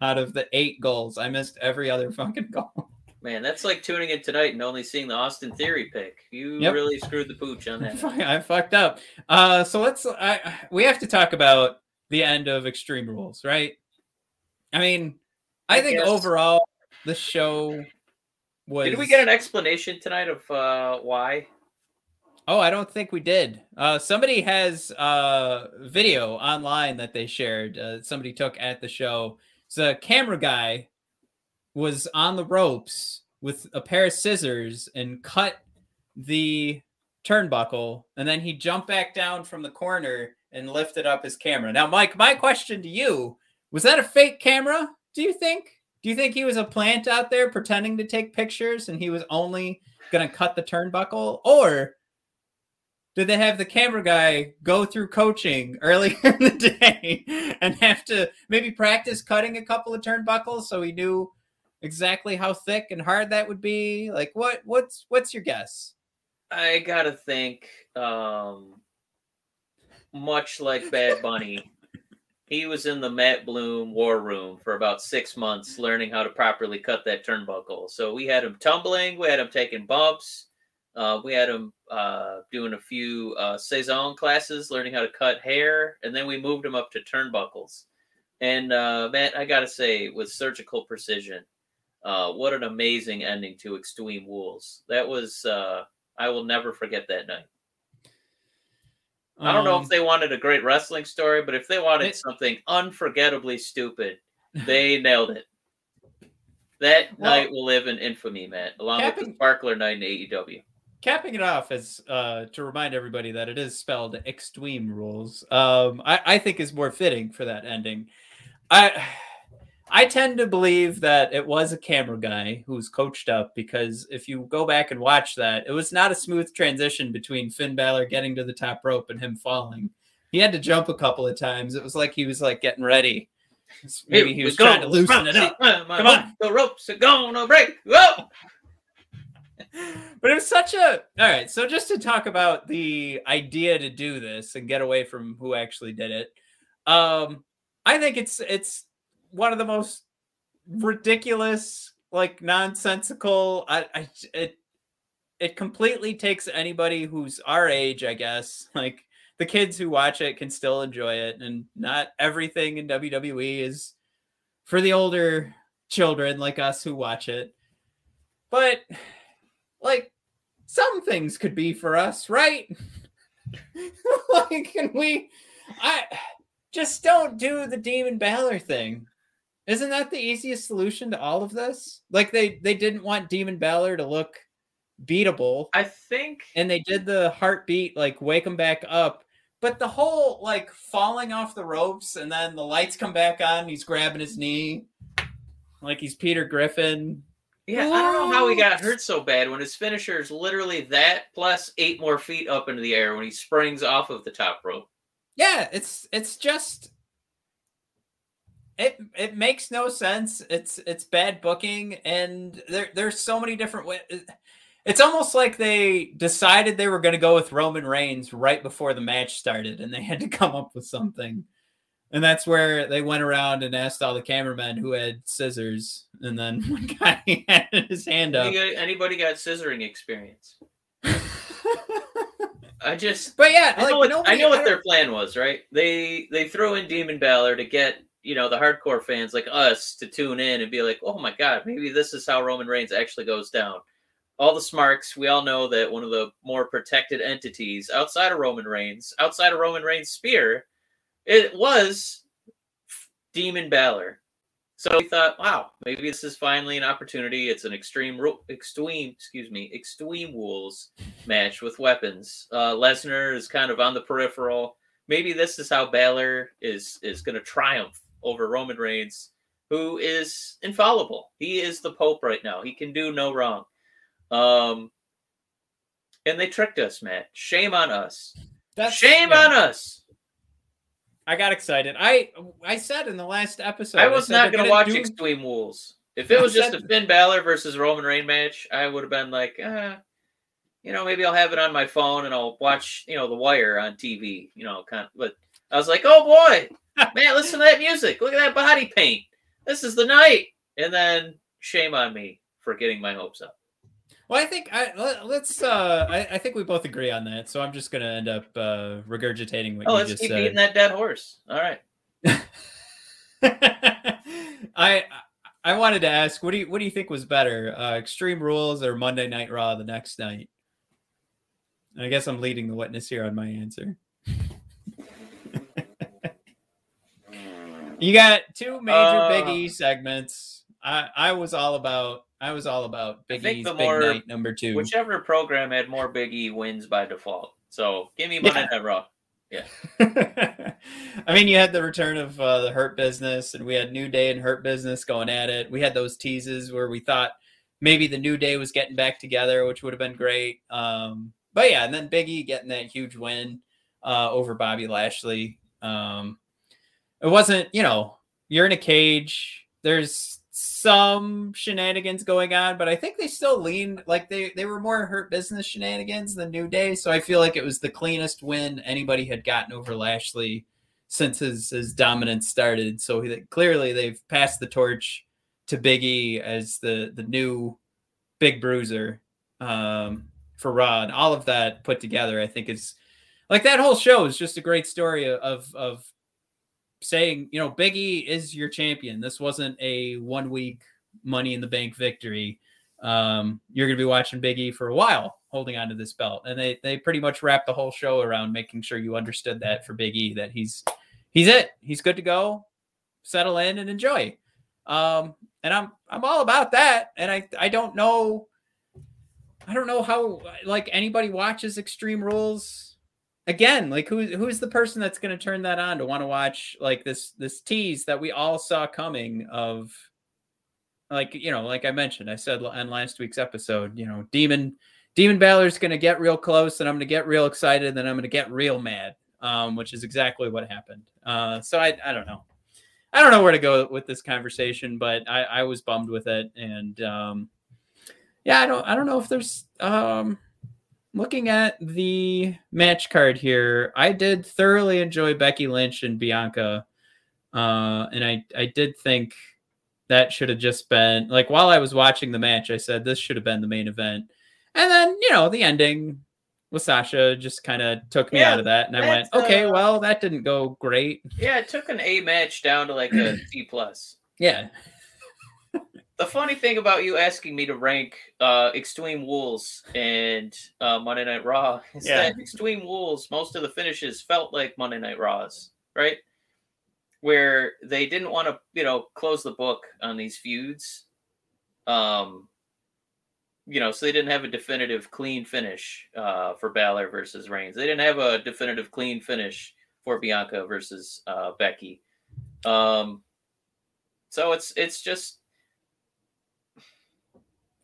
out of the eight goals. I missed every other fucking goal. Man, that's like tuning in tonight and only seeing the Austin Theory pick. You Yep. really screwed the pooch on that. I fucked up. Uh, so let's. I we have to talk about the end of Extreme Rules, right? I mean, I, I think guess- overall the show was. Did we get an explanation tonight of uh, why? Oh, I don't think we did. Uh, somebody has uh, video online that they shared. Uh, somebody took at the show. The camera guy was on the ropes with a pair of scissors and cut the turnbuckle, and then he jumped back down from the corner and lifted up his camera. Now, Mike, my question to you was that a fake camera? Do you think? Do you think he was a plant out there pretending to take pictures and he was only going to cut the turnbuckle? Or did they have the camera guy go through coaching earlier in the day and have to maybe practice cutting a couple of turnbuckles so he knew exactly how thick and hard that would be? Like what what's what's your guess? I gotta think, um, much like Bad Bunny, he was in the Matt Bloom war room for about six months learning how to properly cut that turnbuckle. So we had him tumbling, we had him taking bumps, uh, we had him uh, doing a few uh, saison classes, learning how to cut hair, and then we moved him up to turnbuckles. And uh, Matt, I gotta say, with surgical precision, uh, what an amazing ending to Extreme Rules. That was. Uh, I will never forget that night. I don't know Um, if they wanted a great wrestling story, but if they wanted It- something unforgettably stupid, they nailed it. That Well, night will live in infamy, Matt, along with the Sparkler night in AEW. Capping it off as uh, to remind everybody that it is spelled extreme rules um, I, I think is more fitting for that ending. I i tend to believe that it was a camera guy who's coached up because if you go back and watch that it was not a smooth transition between finn Balor getting to the top rope and him falling. He had to jump a couple of times. It was like he was like getting ready. Maybe he was trying to loosen it up. Come on. The ropes are gonna break. Whoa! But it was such a all right so just to talk about the idea to do this and get away from who actually did it um i think it's it's one of the most ridiculous like nonsensical i i it it completely takes anybody who's our age i guess like the kids who watch it can still enjoy it and not everything in wwe is for the older children like us who watch it. But like some things could be for us, right? like, can we? I just don't do the Demon Balor thing. Isn't that the easiest solution to all of this? Like they they didn't want Demon Balor to look beatable, I think and they did the heartbeat like wake him back up. But the whole like falling off the ropes and then the lights come back on, he's grabbing his knee like he's Peter Griffin. Yeah, I don't know how he got hurt so bad when his finisher is literally that plus eight more feet up into the air when he springs off of the top rope. Yeah, it's it's just it it makes no sense. It's it's bad booking, and there there's so many different ways. It's almost like they decided they were going to go with Roman Reigns right before the match started, and they had to come up with something. And that's where they went around and asked all the cameramen who had scissors, and then one guy had his hand up. Anybody, got scissoring experience? I just, But yeah, I like know what, nobody- I know what their plan was, right? They they throw in Demon Balor to get you know the hardcore fans like us to tune in and be like, oh my god, maybe this is how Roman Reigns actually goes down. All the smarks, we all know that one of the more protected entities outside of Roman Reigns, outside of Roman Reigns' spear, it was Demon Balor. So we thought, wow, maybe this is finally an opportunity. It's an extreme, extreme, excuse me, extreme rules match with weapons. Uh, Lesnar is kind of on the peripheral. Maybe this is how Balor is is going to triumph over Roman Reigns, who is infallible. He is the Pope right now. He can do no wrong. Um, and they tricked us, Matt. Shame on us. That's- Shame yeah. on us. I got excited. I I said in the last episode, I was said not going to watch do- Extreme Rules. If it was just a Finn Balor versus Roman Reigns match, I would have been like, uh, you know, maybe I'll have it on my phone and I'll watch, you know, The Wire on TV. You know, kind of. But I was like, oh boy, man, listen to that music. Look at that body paint. This is the night. And then shame on me for getting my hopes up. Well, I think I let, let's. Uh, I, I think we both agree on that. So I'm just gonna end up uh, regurgitating what Oh, you let's just keep said. beating that dead horse. All right. I I wanted to ask, what do you what do you think was better, uh, Extreme Rules or Monday Night Raw the next night? I guess I'm leading the witness here on my answer. you got two major Uh, Big E segments. I I was all about I was all about Big E's big more- night number two. Whichever program had more Big E wins by default. So give me Monday Night Raw. Yeah. I mean, you had the return of uh, the Hurt Business, and we had New Day and Hurt Business going at it. We had those teases where we thought maybe the New Day was getting back together, which would have been great. Um, but yeah, and then Biggie getting that huge win uh, over Bobby Lashley. Um, it wasn't, you know, you're in a cage. There's some shenanigans going on, but I think they still leaned like they they were more hurt business shenanigans than New Day. So I feel like it was the cleanest win anybody had gotten over Lashley since his his dominance started. So he, clearly they've passed the torch to Biggie as the the new big bruiser um, for Raw, and all of that put together, I think is like that whole show is just a great story of of saying, you know, Biggie is your champion. This wasn't a one week money in the bank victory. Um, you're going to be watching Biggie for a while holding on to this belt. And they, they pretty much wrapped the whole show around making sure you understood that for Big E, that he's, he's it. He's good to go, settle in and enjoy. Um, and I'm, I'm all about that. And I, I don't know, I don't know how like anybody watches Extreme Rules again like who who's the person that's going to turn that on to want to watch like this this tease that we all saw coming of like you know like i mentioned i said on last week's episode you know demon demon Balor's going to get real close and i'm going to get real excited and then i'm going to get real mad um which is exactly what happened. Uh so i i don't know. I don't know where to go with this conversation but i i was bummed with it and um yeah i don't i don't know if there's um looking at the match card here, I did thoroughly enjoy Becky Lynch and Bianca. Uh, and I, I did think that should have just been like while I was watching the match, I said this should have been the main event. And then, you know, the ending with Sasha just kind of took me Yeah, out of that. And I went, okay, uh, well, that didn't go great. Yeah, it took an A match down to like a C plus. Yeah. The funny thing about you asking me to rank uh, Extreme Rules and uh, Monday Night Raw is Yeah. that Extreme Rules, most of the finishes felt like Monday Night Raws, right? Where they didn't want to, you know, close the book on these feuds. Um, you know, so they didn't have a definitive clean finish uh, for Balor versus Reigns. They didn't have a definitive clean finish for Bianca versus uh, Becky. Um, so it's it's just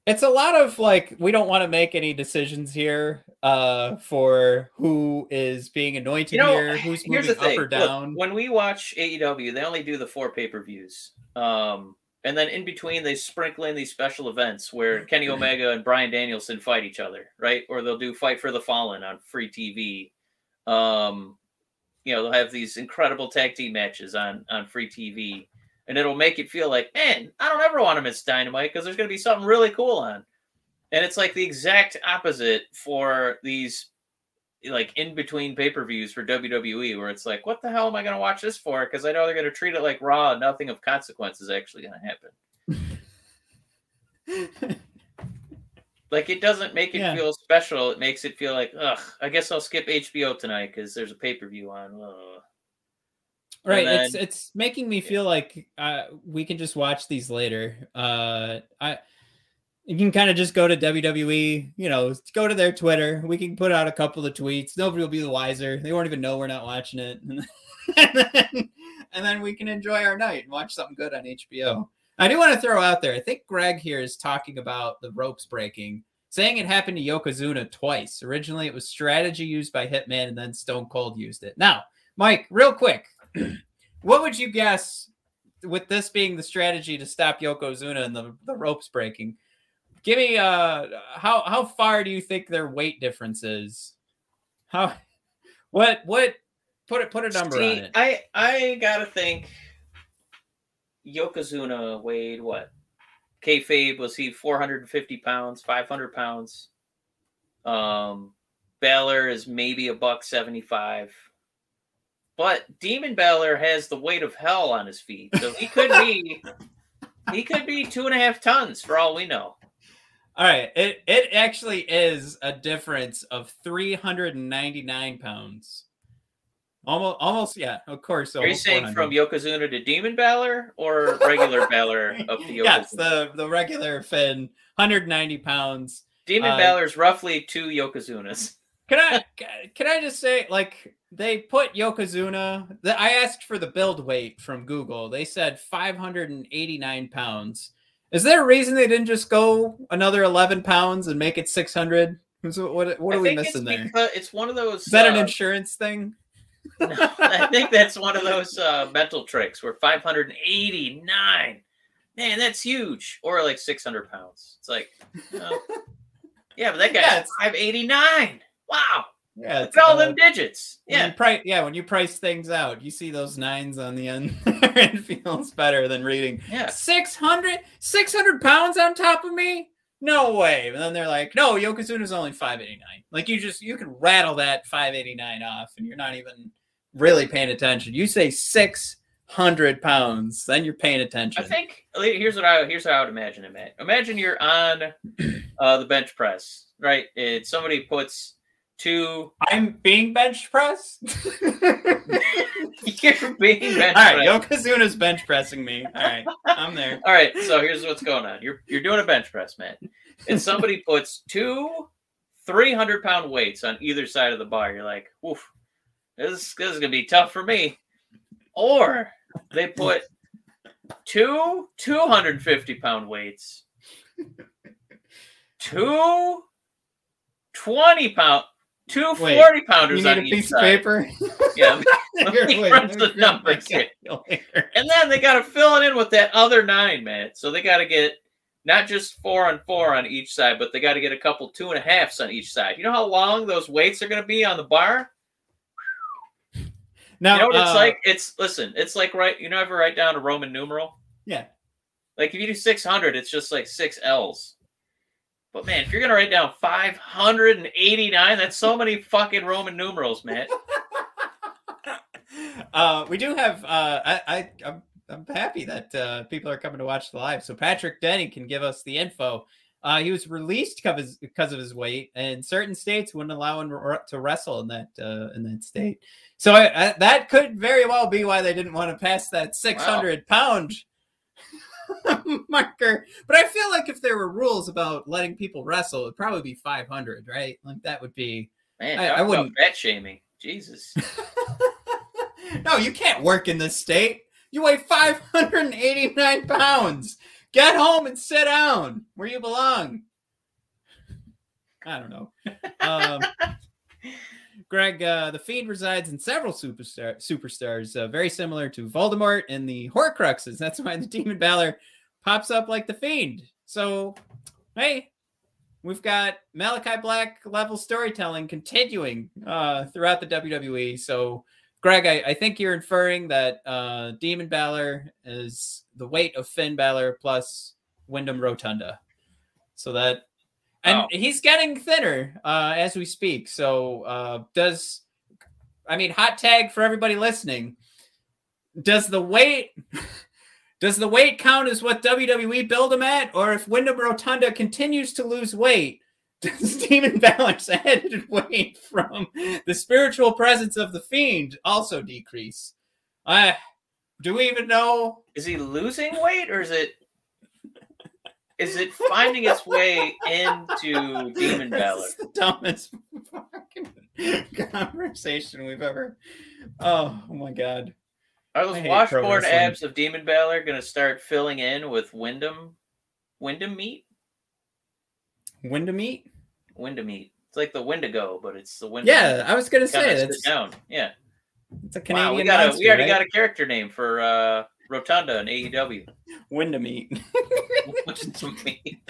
it's a lot of like we don't want to make any decisions here uh for who is being anointed You know, here, who's moving up or Look, down. when we watch AEW, they only do the four pay per views. Um, and then in between, they sprinkle in these special events where Kenny Omega and Bryan Danielson fight each other, right? Or they'll do Fight for the Fallen on free TV. Um, you know, they'll have these incredible tag team matches on on free TV, and it'll make it feel like, man, I don't ever want to miss Dynamite because there's going to be something really cool on. And it's like the exact opposite for these like in between pay per views for WWE, where it's like, what the hell am I going to watch this for? Because I know they're going to treat it like Raw. Nothing of consequence is actually going to happen. Like it doesn't make it Yeah. feel special. It makes it feel like, ugh. I guess I'll skip HBO tonight because there's a pay per view on. Ugh. Right And it's it's making me feel like uh we can just watch these later. Uh i you can kind of just go to wwe you know go to their twitter. We can put out a couple of tweets. Nobody will be the wiser. They won't even know we're not watching it. And then, and then we can enjoy our night and watch something good on hbo i do want to throw out there i think greg here is talking about the ropes breaking saying it happened to yokozuna twice. Originally it was strategy used by hitman and then stone cold used it. Now mike real quick what would you guess with this being the strategy to stop Yokozuna and the, the ropes breaking? Give me uh how how far do you think their weight difference is? How what what put it put a number See, on it. I I gotta think. Yokozuna weighed what? Kayfabe was he 450 pounds, 500 pounds. Um, Balor is maybe a buck 75. But Demon Balor has the weight of hell on his feet, so he could be he could be two and a half tons for all we know. All right, it it actually is a difference of 399 pounds. Almost almost yeah, of course. Are you saying from Yokozuna to Demon Balor or regular Balor up to Yokozuna? yes, the the regular Finn, 190 pounds. Demon uh, Balor's roughly two Yokozunas. Can I can I just say like they put Yokozuna? The, I asked for the build weight from Google. They said 589 pounds. Is there a reason they didn't just go another 11 pounds and make it 600? What what, are we think missing it's there? Because it's one of those. Is that an uh, insurance thing? no, I think that's one of those uh, mental tricks where 589. Man, that's huge. Or like 600 pounds. It's like, uh, yeah, but that Yeah, guy's it's- 589. Wow. Yeah, it's, all uh, them digits. Yeah. price, yeah, when you price things out, you see those nines on the end. it feels better than reading Yeah. 600, 600 pounds on top of me? No way. And then they're like, no, Yokozuna's only 589. Like you just, you can rattle that 589 off and you're not even really paying attention. You say 600 pounds, then you're paying attention. I think here's what I here's how I would imagine it, Matt. Imagine you're on uh, the bench press, right? And somebody puts two. I'm being bench pressed. You're being bench All right. Yokozuna's bench pressing me. All right, I'm there. All right, so here's what's going on. You're you're doing a bench press, man, and somebody puts two 300 pound weights on either side of the bar. You're like, oof, this, this is gonna be tough for me. Or they put two 250 pound weights, two 20 pound, two Wait, 40 pounders You need on a each piece side. of paper. Yeah, Wait, crunch the numbers. And then they got to fill it in with that other nine, man. So they got to get not just four on four on each side, but they got to get a couple two and a halfs on each side. You know how long those weights are going to be on the bar? Now, you know what it's uh, like? It's listen, it's like right. You know, ever write down a Roman numeral? Yeah. Like if you do six hundred, it's just like six L's. But man, if you're gonna write down five hundred and eighty nine, that's so many fucking Roman numerals, man. uh, we do have. Uh, I, I I'm, I'm happy that uh, people are coming to watch the live. So Patrick Denny can give us the info. Uh, he was released because of his weight, and certain states wouldn't allow him to wrestle in that uh, in that state. So I, I, that could very well be why they didn't want to pass that 600 pound marker. But I feel like if there were rules about letting people wrestle, it'd probably be 500, right? Like that would be. Man, I- I wouldn't- bet shaming. Jesus. no, you can't work in this state. You weigh 589 pounds. Get home and sit down where you belong. I don't know. Um, Greg, uh, the Fiend resides in several superstar superstars, uh, very similar to Voldemort and the Horcruxes. That's why the Demon Balor pops up like the Fiend. So, hey, we've got Malachi Black level storytelling continuing uh, throughout the WWE. So, Greg, I, I think you're inferring that uh, Demon Balor is the weight of Finn Balor plus Wyndham Rotunda. So that, and Oh. he's getting thinner uh, as we speak. So, uh, does, I mean, hot tag for everybody listening. Does the weight, does the weight count as what WWE build him at? Or if Wyndham Rotunda continues to lose weight, does Demon Balor's added weight from the spiritual presence of the fiend also decrease? Uh, do we even know? Is he losing weight or is it is it finding its way into Demon Balor? This is the dumbest fucking conversation we've ever. Oh, oh my god! Are those washboard abs of Demon Balor gonna start filling in with Wyndham Wyndham meat? Wyndham meat? Wyndham meat. It's like the Wendigo, but it's the Wyndham. Yeah, I was gonna say Kinda that's down. Yeah. it's a Wow, Canadian. we got a we already right? got a character name for uh Rotunda and AEW. Wyndham meat. Wyndham meat.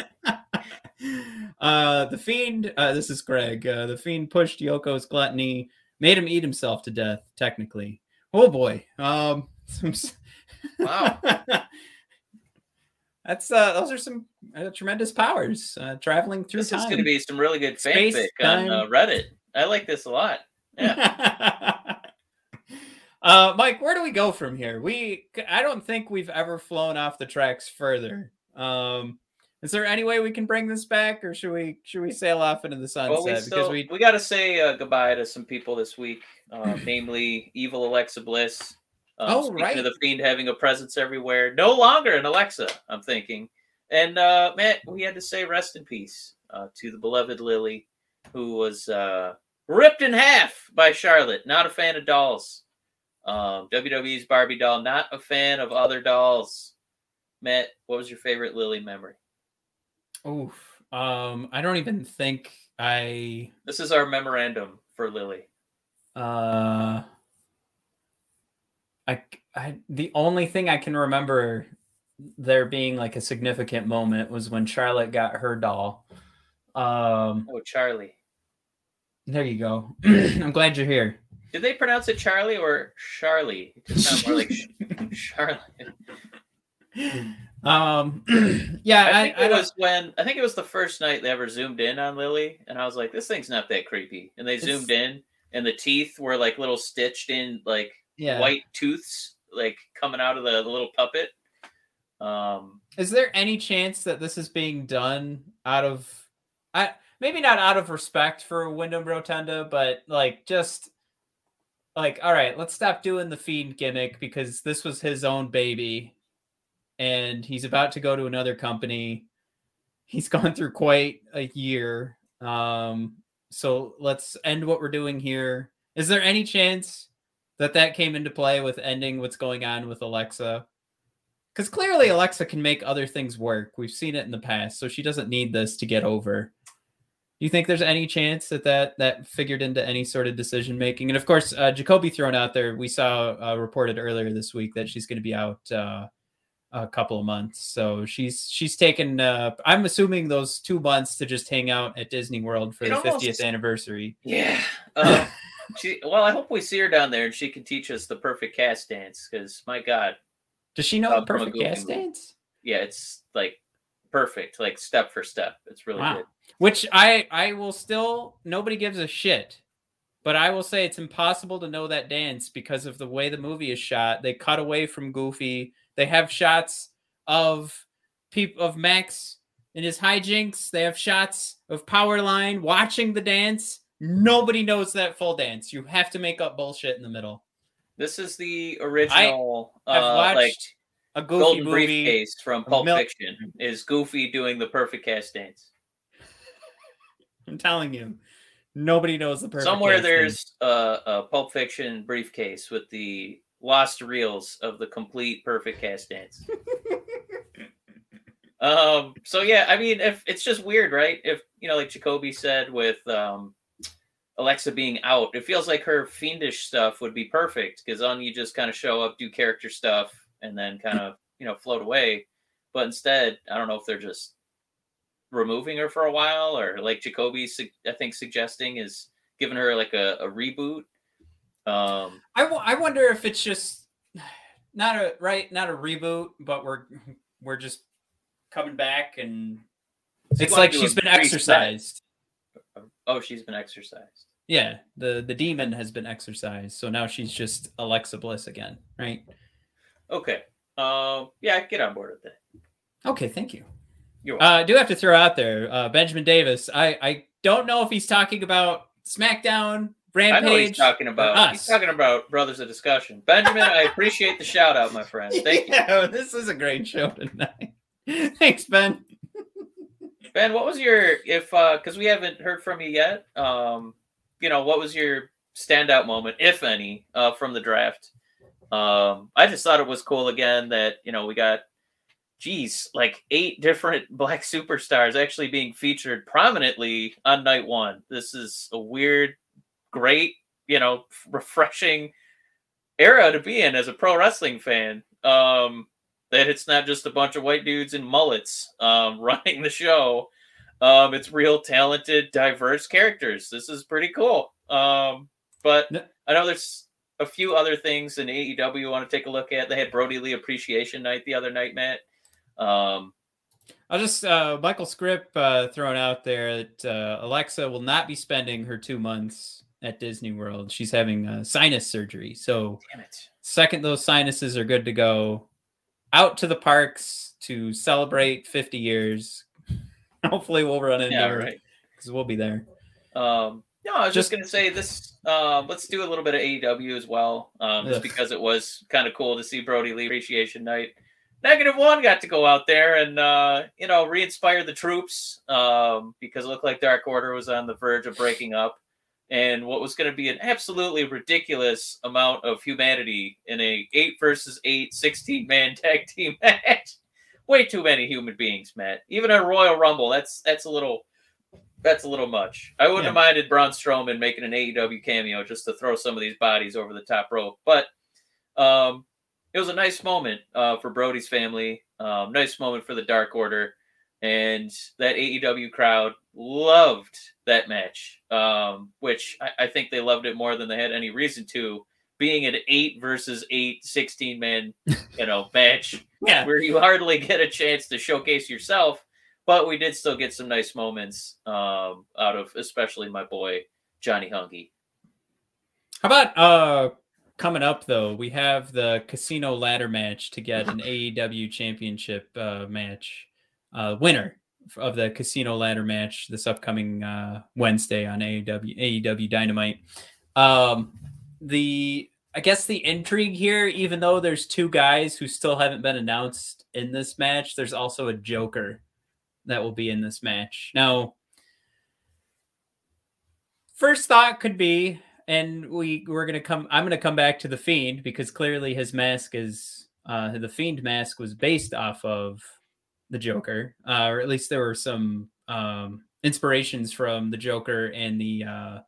uh, the fiend. Uh, this is Greg. Uh, the fiend pushed Yoko's gluttony, made him eat himself to death. Technically, oh boy. Um, some Wow. That's uh, those are some uh, tremendous powers uh, traveling through This time. is going to be some really good fanfic on uh. Reddit. I like this a lot. Yeah. uh, Mike, where do we go from here? We, I don't think we've ever flown off the tracks further. Um, is there any way we can bring this back, or should we should we sail off into the sunset? Well, we because we we, got to say uh, goodbye to some people this week, uh, namely Evil Alexa Bliss. Um, Oh, speaking right. of the fiend having a presence everywhere, no longer an Alexa. I'm thinking, and uh, Matt, we had to say rest in peace uh, to the beloved Lily, who was uh, ripped in half by Charlotte. Not a fan of dolls. Um, WWE's Barbie doll. Not a fan of other dolls. Matt, what was your favorite Lily memory? Oof. Um, I don't even think I This is our memorandum for Lily. uh I I the only thing I can remember there being like a significant moment was when Charlotte got her doll. Um Oh, Charlie. there you go. I'm glad you're here. Did they pronounce it Charlie or Charlie? It just sounds more like Charlie. um yeah, I I, think I it don't- was when I think it was the first night they ever zoomed in on Lily, and I was like, "This thing's not that creepy." And they zoomed in, and the teeth were like little stitched in, like yeah. white tooths, like coming out of the, the little puppet. Um, Is there any chance that this is being done out of I maybe not out of respect for Wyndham Rotunda, but like just like all right, let's stop doing the fiend gimmick because this was his own baby and he's about to go to another company. He's gone through quite a year. Um so let's end what we're doing here. Is there any chance that that came into play with ending what's going on with Alexa? Because clearly Alexa can make other things work. We've seen it in the past, so she doesn't need this to get over. You think there's any chance that that, that figured into any sort of decision making? And of course, uh, Jacoby thrown out there. We saw uh, reported earlier this week that she's going to be out uh, a couple of months. So she's she's taken. Uh, I'm assuming those two months to just hang out at Disney World for It the almost- 50th anniversary. yeah. Uh, she, well, I hope we see her down there and she can teach us the perfect cast dance. Because my God, Does she know the perfect cast dance? yeah, it's like perfect, like step for step. It's really Wow. good. Which I I will still nobody gives a shit. But I will say it's impossible to know that dance because of the way the movie is shot. They cut away from Goofy. They have shots of people of Max in his hijinks. They have shots of Powerline watching the dance. Nobody knows that full dance. You have to make up bullshit in the middle. This is the original, I've uh, watched like A Goofy golden movie. briefcase from Pulp mil- Fiction. Is Goofy doing the perfect cast dance? I'm telling you, nobody knows the perfect. Somewhere there's a, a Pulp Fiction briefcase with the lost reels of the complete perfect cast dance. Um, so yeah, I mean, if it's just weird, right? If you know, like Jacoby said with um, Alexa being out, it feels like her fiendish stuff would be perfect because on you just kind of show up, do character stuff, and then kind of you know float away. But instead, I don't know if they're just removing her for a while, or like Jacoby, I think suggesting is giving her like a, a reboot. Um, I, w- I wonder if it's just not a right, not a reboot, but we're we're just coming back and so it's like she's been exercised. Oh, she's been exercised. Yeah, the the demon has been exercised, so now she's just Alexa Bliss again, right? Okay. Um. Yeah, get on board with that. Okay, thank you. Uh, I do have to throw out there, uh, Benjamin Davis. I I don't know if he's talking about SmackDown, Rampage. I know he's talking about. Us. He's talking about Brothers of Discussion. Benjamin, I appreciate the shout out, my friend. Thank yeah, you. This is a great show tonight. Thanks, Ben. Ben, what was your if uh because we haven't heard from you yet? Um, you know, what was your standout moment, if any, uh, from the draft? Um, I just thought it was cool again that you know we got geez, like eight different black superstars actually being featured prominently on night one. This is a weird, great, you know, refreshing era to be in as a pro wrestling fan. Um, that it's not just a bunch of white dudes in mullets um, running the show. Um, it's real talented, diverse characters. This is pretty cool. Um, but I know there's a few other things in AEW you want to take a look at. They had Brodie Lee Appreciation Night the other night, Matt. Um, I'll just uh, Michael Script uh, throwing out there that uh, Alexa will not be spending her two months at Disney World. She's having uh, sinus surgery, so second those sinuses are good to go, out to the parks to celebrate 50 years. Hopefully, we'll run into yeah, her because right. we'll be there. Um, no, I was just, just gonna say this. Uh, let's do a little bit of AEW as well, um, just because it was kind of cool to see Brodie Lee Appreciation Night negative one got to go out there and uh, you know re-inspire the troops um, because it looked like Dark Order was on the verge of breaking up, and what was going to be an absolutely ridiculous amount of humanity in a eight versus eight 16 man tag team match. Way too many human beings, Matt. Even a Royal Rumble, that's that's a little that's a little much. I wouldn't yeah. have minded Braun Strowman making an AEW cameo just to throw some of these bodies over the top rope, but um, it was a nice moment uh, for Brodie's family. Um, nice moment for the Dark Order, and that AEW crowd loved that match. Um, which I, I, think they loved it more than they had any reason to. Being an eight versus eight, 16 man, you know, match yeah. where you hardly get a chance to showcase yourself, but we did still get some nice moments um, out of, especially my boy Johnny Hungee. How about uh coming up though, we have the casino ladder match to get an AEW championship uh, match uh, winner of the casino ladder match this upcoming uh, Wednesday on AEW AEW Dynamite. Um, the I guess the intrigue here, even though there's two guys who still haven't been announced in this match, there's also a Joker that will be in this match. Now, first thought could be and we we're gonna come. I'm gonna come back to the fiend because clearly his mask is uh, the fiend mask was based off of the Joker, uh, or at least there were some um, inspirations from the Joker and the uh,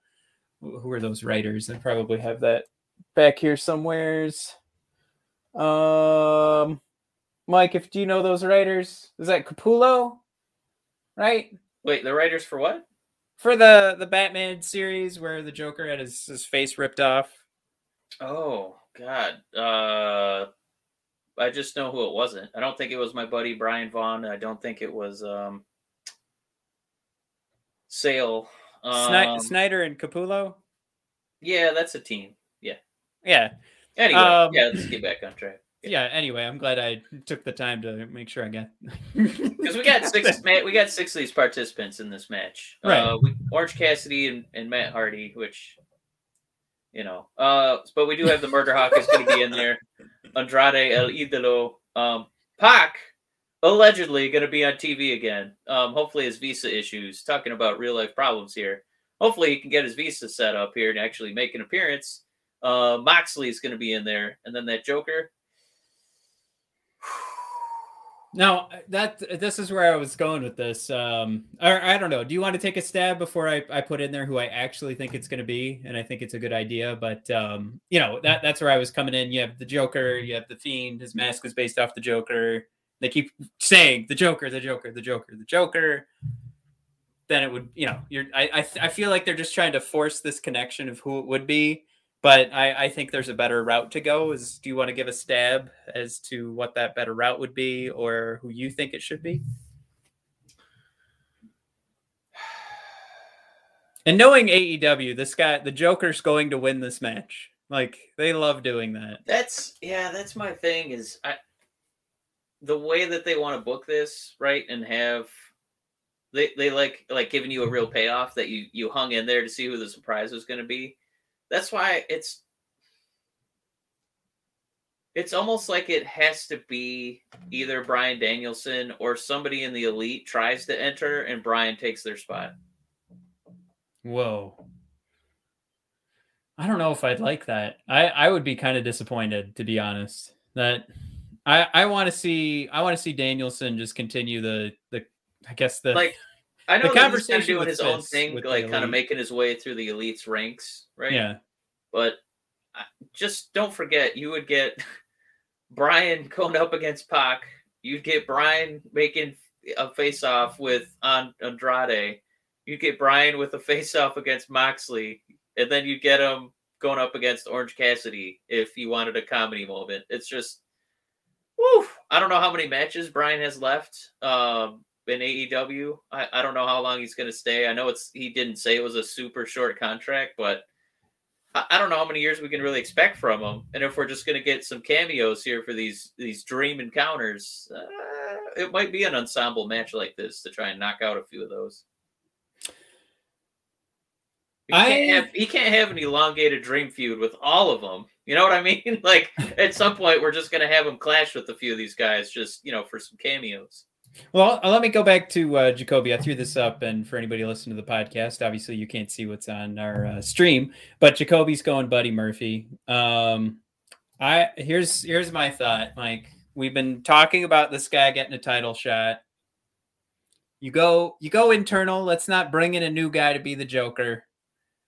who are those writers? I probably have that back here somewheres. Um, Mike, if do you know those writers? Is that Capullo? Right? Wait, the writers for what? for the the Batman series where the Joker had his, his face ripped off. Oh God, uh, I just know who it wasn't. I don't think it was my buddy Brian Vaughan. I don't think it was um, Sale. Um, Snyder and Capullo. Yeah, that's a team. Yeah. Yeah. Anyway, um, yeah, let's get back on track yeah anyway i'm glad i took the time to make sure i got because we got six we got six of these participants in this match. Right. uh, we, orange cassidy and, and matt hardy which you know uh but we do have the murder hawk is going to be in there. Andrade el idolo. Um pac allegedly going to be on tv again. Um hopefully his visa issues talking about real life problems here. Hopefully he can get his visa set up here and actually make an appearance. Uh moxley is going to be in there and then that joker Now that this is where I was going with this. Um, or I don't know. Do you want to take a stab before I, I put in there who I actually think it's going to be, and I think it's a good idea. But um, you know that that's where I was coming in. You have the Joker, you have the Fiend. His mask is based off the Joker. They keep saying the Joker, the Joker, the Joker, the Joker. Then it would, you know, you're. I I, I feel like they're just trying to force this connection of who it would be but I, I, think there's a better route to go. Is do you want to give a stab as to what that better route would be, or who you think it should be? And knowing AEW, this guy, the Joker's going to win this match. Like they love doing that. That's yeah, that's my thing. Is I the way that they want to book this, right, and have they they like like giving you a real payoff that you you hung in there to see who the surprise was going to be that's why it's it's almost like it has to be either Bryan Danielson or somebody in the elite tries to enter and Bryan takes their spot. Whoa. I don't know if I'd like that. I, I would be kind of disappointed to be honest. That I, I want to see I want to see Danielson just continue the the I guess the like I know the conversation he's doing his own thing, like kind of making his way through the elites ranks, right? Yeah. But just don't forget, you would get Bryan going up against Pac. You'd get Bryan making a face off with Andrade. You'd get Bryan with a face off against Moxley, and then you'd get him going up against Orange Cassidy if you wanted a comedy moment. It's just, woo! I don't know how many matches Bryan has left. Um, in AEW. I, I don't know how long he's going to stay. I know it's he didn't say it was a super short contract, but I, I don't know how many years we can really expect from him. And if we're just going to get some cameos here for these these dream encounters, uh, it might be an ensemble match like this to try and knock out a few of those. He can't, I... have, he can't have an elongated dream feud with all of them. You know what I mean? like at some point, we're just going to have him clash with a few of these guys, just you know, for some cameos. Well, let me go back to uh, Jacoby. I threw this up, and for anybody listening to the podcast, obviously you can't see what's on our uh, stream, but Jacoby's going Buddy Murphy. Um, I here's here's my thought, Mike. We've been talking about this guy getting a title shot. You go you go internal. Let's not bring in a new guy to be the Joker.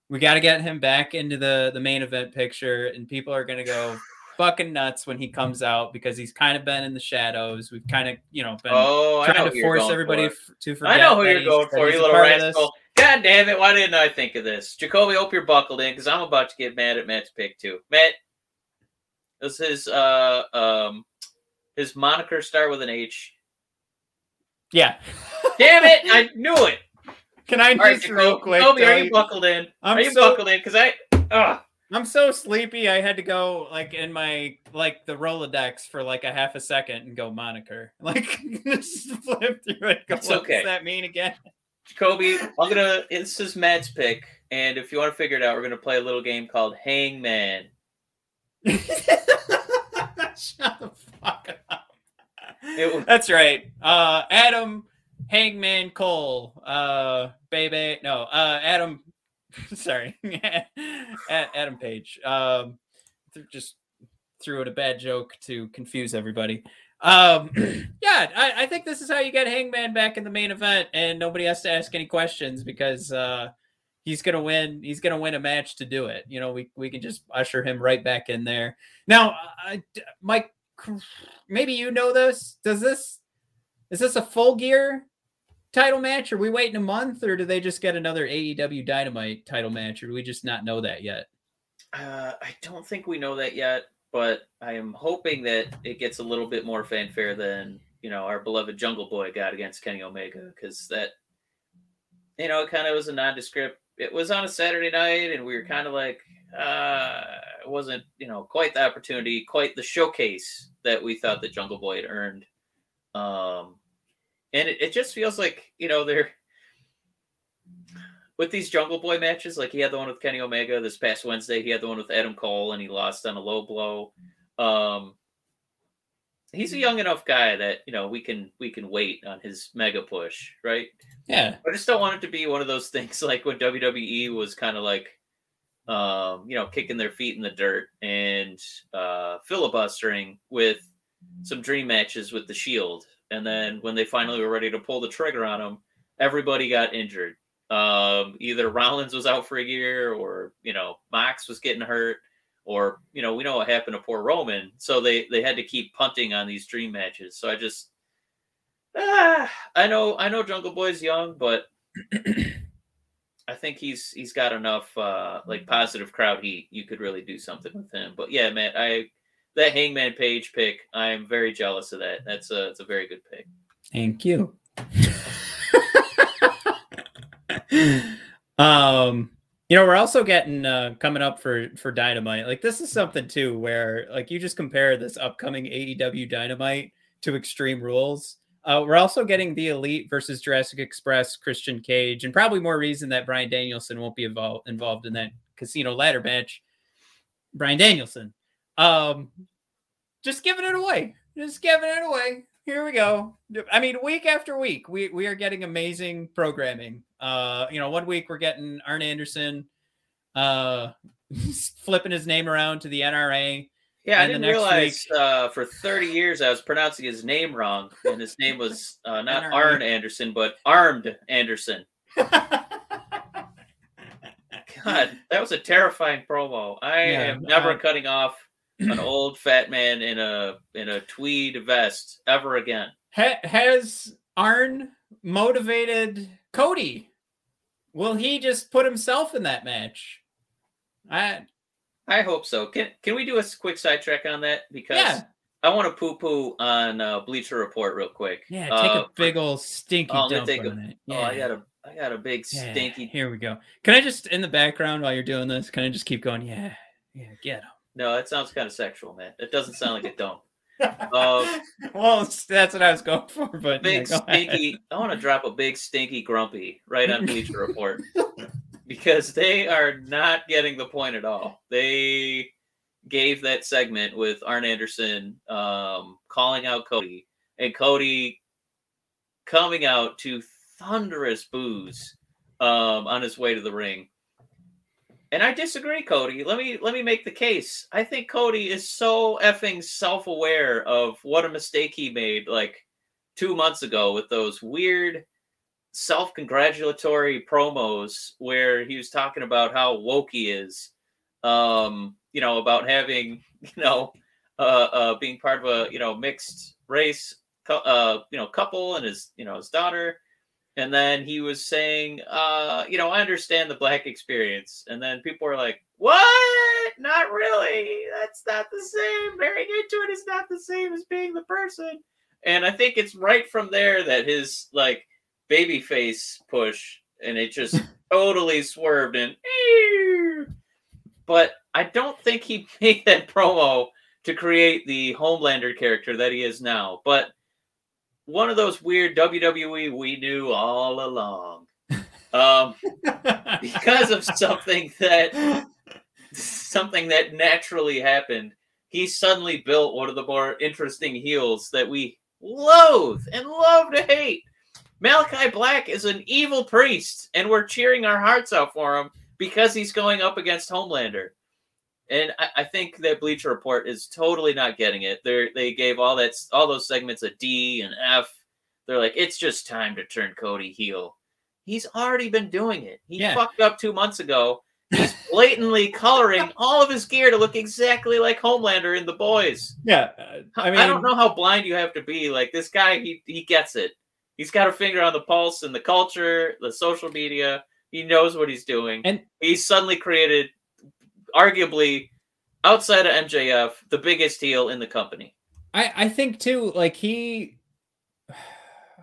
We got to get him back into the the main event picture, and people are going to go fucking nuts when he comes out because he's kind of been in the shadows. We've kind of, you know, been oh, trying to force everybody for. to forget. I know who you're going for, you little rascal. God damn it! Why didn't I think of this, Jacoby? Hope you're buckled in because I'm about to get mad at Matt's pick too. Matt, does his uh um his moniker start with an H? Yeah. damn it! I knew it. Can I just right, real quick? Jacoby, are you buckled in? I'm are you so... buckled in? Because I. Ugh. I'm so sleepy. I had to go like in my like the Rolodex for like a half a second and go moniker. Like just flip through it. Go, it's okay. Does that mean again? Jacoby, I'm gonna. This is Matt's pick, and if you want to figure it out, we're gonna play a little game called Hangman. Shut the fuck up. Was- That's right. Uh, Adam Hangman Cole. Uh, baby. No. Uh, Adam Sorry, Adam Page. Um, just threw in a bad joke to confuse everybody. Um, yeah, I, I, think this is how you get Hangman back in the main event, and nobody has to ask any questions because uh, he's gonna win. He's gonna win a match to do it. You know, we we can just usher him right back in there. Now, I, Mike, maybe you know this. Does this is this a full gear title match? Are we waiting a month, or do they just get another AEW Dynamite title match, or do we just not know that yet? Uh, I don't think we know that yet, but I am hoping that it gets a little bit more fanfare than you know our beloved Jungle Boy got against Kenny Omega, because that you know it kind of was a nondescript. It was on a Saturday night, and we were kind of like, uh, it wasn't you know quite the opportunity, quite the showcase that we thought that Jungle Boy had earned. Um, and it, it just feels like you know they're with these Jungle Boy matches. Like he had the one with Kenny Omega this past Wednesday. He had the one with Adam Cole, and he lost on a low blow. Um, he's a young enough guy that you know we can we can wait on his mega push, right? Yeah. I just don't want it to be one of those things like when WWE was kind of like, um, you know, kicking their feet in the dirt and uh, filibustering with some dream matches with the Shield and then when they finally were ready to pull the trigger on him, everybody got injured. Um, either Rollins was out for a year, or you know Mox was getting hurt, or you know we know what happened to poor Roman. So they they had to keep punting on these dream matches. So I just ah, I know I know Jungle Boy's young, but I think he's he's got enough uh like positive crowd heat. You could really do something with him. But yeah, man, I that Hangman Page pick, I'm very jealous of that. That's a it's a very good pick. Thank you. um you know we're also getting uh coming up for for dynamite like this is something too where like you just compare this upcoming aew dynamite to extreme rules uh, we're also getting the elite versus jurassic express christian cage and probably more reason that bryan danielson won't be involved involved in that casino ladder match bryan danielson um just giving it away just giving it away here we go. I mean, week after week, we we are getting amazing programming. Uh, you know, one week we're getting Arn Anderson, uh, flipping his name around to the NRA. Yeah, I didn't realize week... uh, for 30 years I was pronouncing his name wrong, and his name was uh, not NRA. Arn Anderson, but Armed Anderson. God, that was a terrifying promo. I yeah, am never uh, cutting off an old fat man in a in a tweed vest ever again. Ha- has Arn motivated Cody? Will he just put himself in that match? I I hope so. Can can we do a quick sidetrack on that? Because yeah. I want to poo poo on uh, Bleacher Report real quick. Yeah, take uh, a big old stinky oh, dump on a, it. Yeah. Oh, I got a I got a big stinky. Yeah, here we go. Can I just in the background while you're doing this? Can I just keep going? Yeah, yeah, get him. No, that sounds kind of sexual, man. It doesn't sound like it don't. Uh, well, that's what I was going for. But big yeah, stinky. Ahead. I want to drop a big stinky grumpy right on Bleacher Report because they are not getting the point at all. They gave that segment with Arn Anderson um, calling out Cody and Cody coming out to thunderous boos um, on his way to the ring. And I disagree, Cody. Let me let me make the case. I think Cody is so effing self-aware of what a mistake he made like 2 months ago with those weird self-congratulatory promos where he was talking about how woke he is. Um, you know, about having, you know, uh, uh being part of a, you know, mixed race uh, you know, couple and his, you know, his daughter and then he was saying, uh, you know, I understand the black experience. And then people were like, what? Not really. That's not the same. Marrying into it is not the same as being the person. And I think it's right from there that his like baby face push and it just totally swerved and but I don't think he made that promo to create the Homelander character that he is now. But one of those weird WWE we knew all along. Um, because of something that something that naturally happened, he suddenly built one of the more interesting heels that we loathe and love to hate. Malachi Black is an evil priest, and we're cheering our hearts out for him because he's going up against Homelander. And I, I, think that Bleacher Report is totally not getting it. They they gave all that all those segments a D and F. They're like, it's just time to turn Cody heel. He's already been doing it. He yeah. fucked up two months ago. He's blatantly coloring all of his gear to look exactly like Homelander in The Boys. Yeah, I mean, I don't know how blind you have to be. Like this guy, he he gets it. He's got a finger on the pulse in the culture, the social media. He knows what he's doing, and he's suddenly created arguably outside of MJF, the biggest heel in the company. I, I think too, like he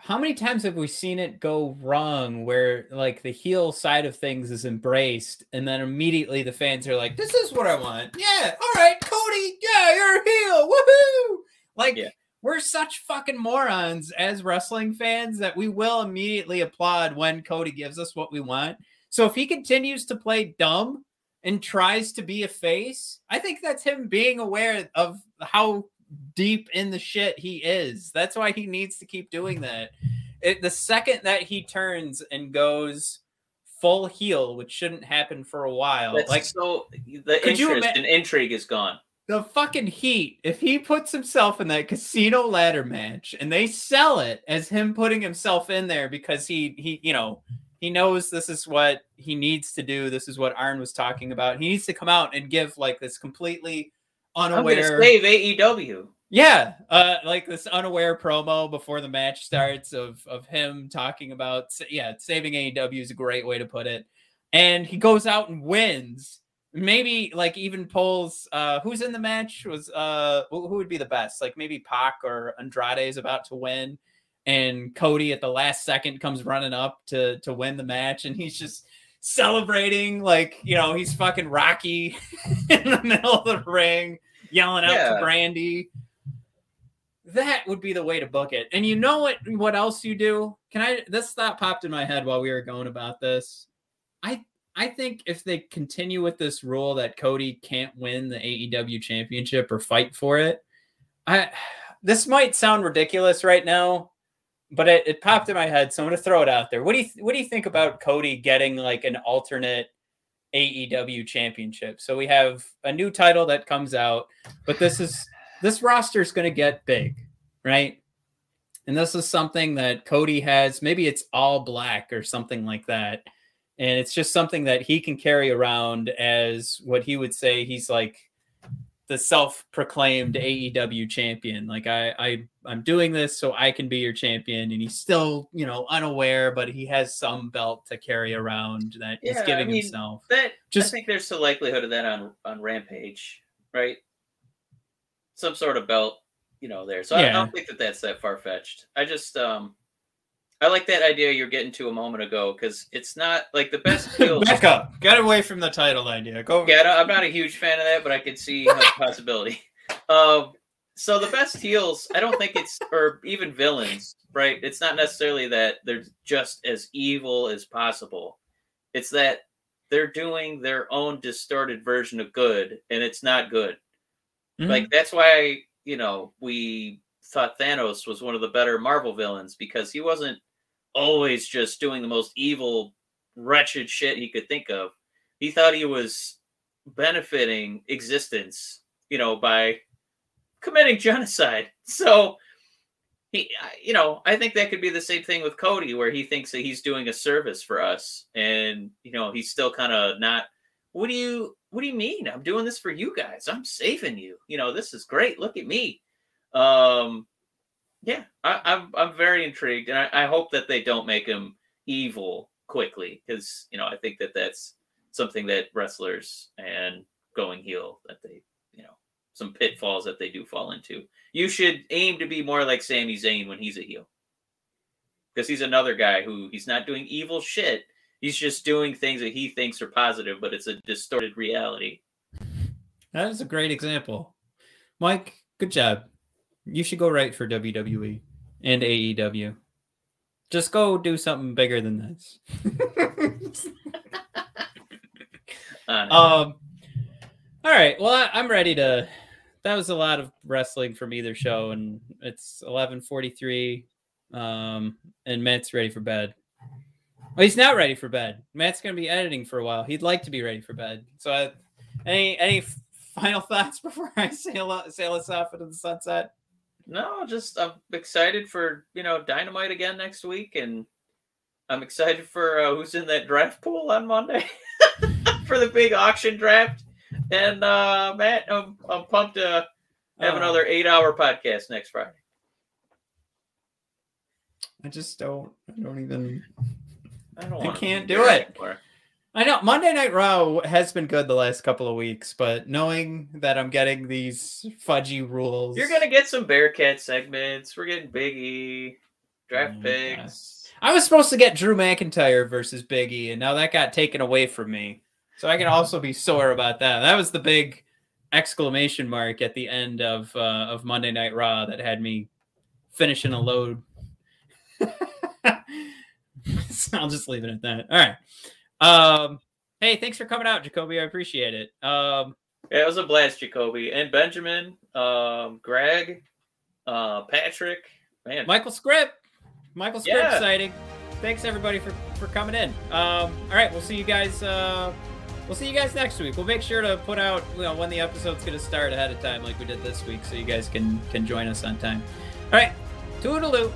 how many times have we seen it go wrong where like the heel side of things is embraced and then immediately the fans are like, This is what I want. Yeah, all right, Cody, yeah, you're a heel. Woohoo! Like yeah. we're such fucking morons as wrestling fans that we will immediately applaud when Cody gives us what we want. So if he continues to play dumb and tries to be a face, I think that's him being aware of how deep in the shit he is. That's why he needs to keep doing that. It, the second that he turns and goes full heel, which shouldn't happen for a while, That's like so the interest ima- and intrigue is gone. the fucking heat if he puts himself in that casino ladder match and they sell it as him putting himself in there because he he you know he knows this is what he needs to do. This is what arn was talking about. He needs to come out and give like this completely unaware I'm save AEW. yeah uh like this unaware promo before the match starts of of him talking about yeah saving aew is a great way to put it. And he goes out and wins. Maybe like even pulls uh who's in the match? Was uh who who would be the best? Like maybe Pac or Andrade is about to win and Cody at the last second comes running up to to win the match and he's just celebrating like you know he's fucking Rocky in the middle of the ring yelling out Yeah. to Brandi. That would be the way to book it. And you know what what else you do? Can I this thought popped in my head while we were going about this. I I think if they continue with this rule that Cody can't win the AEW championship or fight for it, I this might sound ridiculous right now, but it, it popped in my head, so I'm gonna throw it out there. What do you what do you think about Cody getting like an alternate AEW championship? So we have a new title that comes out, but this is this roster is gonna get big, right? And this is something that Cody has. Maybe it's all black or something like that and it's just something that he can carry around as what he would say he's like the self-proclaimed AEW champion. Like I, I, I'm doing this so I can be your champion, and he's still, you know, unaware, but he has some belt to carry around that he's Yeah, I giving mean, himself. That Just- I think there's the likelihood of that on on Rampage, right? Some sort of belt, you know, there. So I, I don't think that that's that far fetched. I just um, I like that idea you're getting to a moment ago because it's not like the best heels. Back up, get away from the title idea. Go. Yeah, I don't- I'm not a huge fan of that, but I could see a possibility. Um, so the best heels, I don't think it's, or even villains, right? It's not necessarily that they're just as evil as possible. It's that they're doing their own distorted version of good, and it's not good. Mhm. Like that's why you know we thought Thanos was one of the better Marvel villains because he wasn't always just doing the most evil, wretched shit he could think of. He thought he was benefiting existence, you know, by committing genocide. So he, you know, I think that could be the same thing with Cody, where he thinks that he's doing a service for us, and you know, he's still kind of not. What do you What do you mean? I'm doing this for you guys. I'm saving you. You know, this is great. Look at me. Um, yeah, I, I'm I'm very intrigued, and I, I hope that they don't make him evil quickly, because you know, I think that that's something that wrestlers and going heel that they, you know, some pitfalls that they do fall into. You should aim to be more like Sami Zayn when he's a heel. Because he's another guy who he's not doing evil shit. He's just doing things that he thinks are positive, but it's a distorted reality. That is a great example. Mike, good job. You should go right for WWE and AEW. Just go do something bigger than this. Um all right. Well, I, I'm ready to that was a lot of wrestling from either show, and it's 11:43. Um, and Matt's ready for bed. Well, he's not ready for bed. Matt's gonna be editing for a while. He'd like to be ready for bed. So, I, any any final thoughts before I sail out, sail us off into the sunset? No, just I'm excited for you know Dynamite again next week, and I'm excited for uh, who's in that draft pool on Monday for the big auction draft. And uh, Matt, I'm, I'm pumped to have Oh, another eight-hour podcast next Friday. I just don't. I don't even. I don't. I can't do it. anymore. I know Monday Night Raw has been good the last couple of weeks, but knowing that I'm getting these fudgy rules, You're gonna get some Bearcat segments. We're getting Biggie draft Mm, picks. I was supposed to get Drew McIntyre versus Biggie, and now that got taken away from me. So I can also be sore about that. That was the big exclamation mark at the end of uh, of Monday Night Raw that had me finishing a load. So I'll just leave it at that. All right. Um, hey, thanks for coming out, Jacoby. I appreciate it. Um, Yeah, it was a blast, Jacoby and Benjamin, um, Greg, uh, Patrick. Man, Michael Script. Michael Script Yeah. sighting. Thanks everybody for for coming in. Um, all right, we'll see you guys uh, we'll see you guys next week. We'll make sure to put out you know when the episode's going to start ahead of time, like we did this week, so you guys can can join us on time. All right, toodaloo.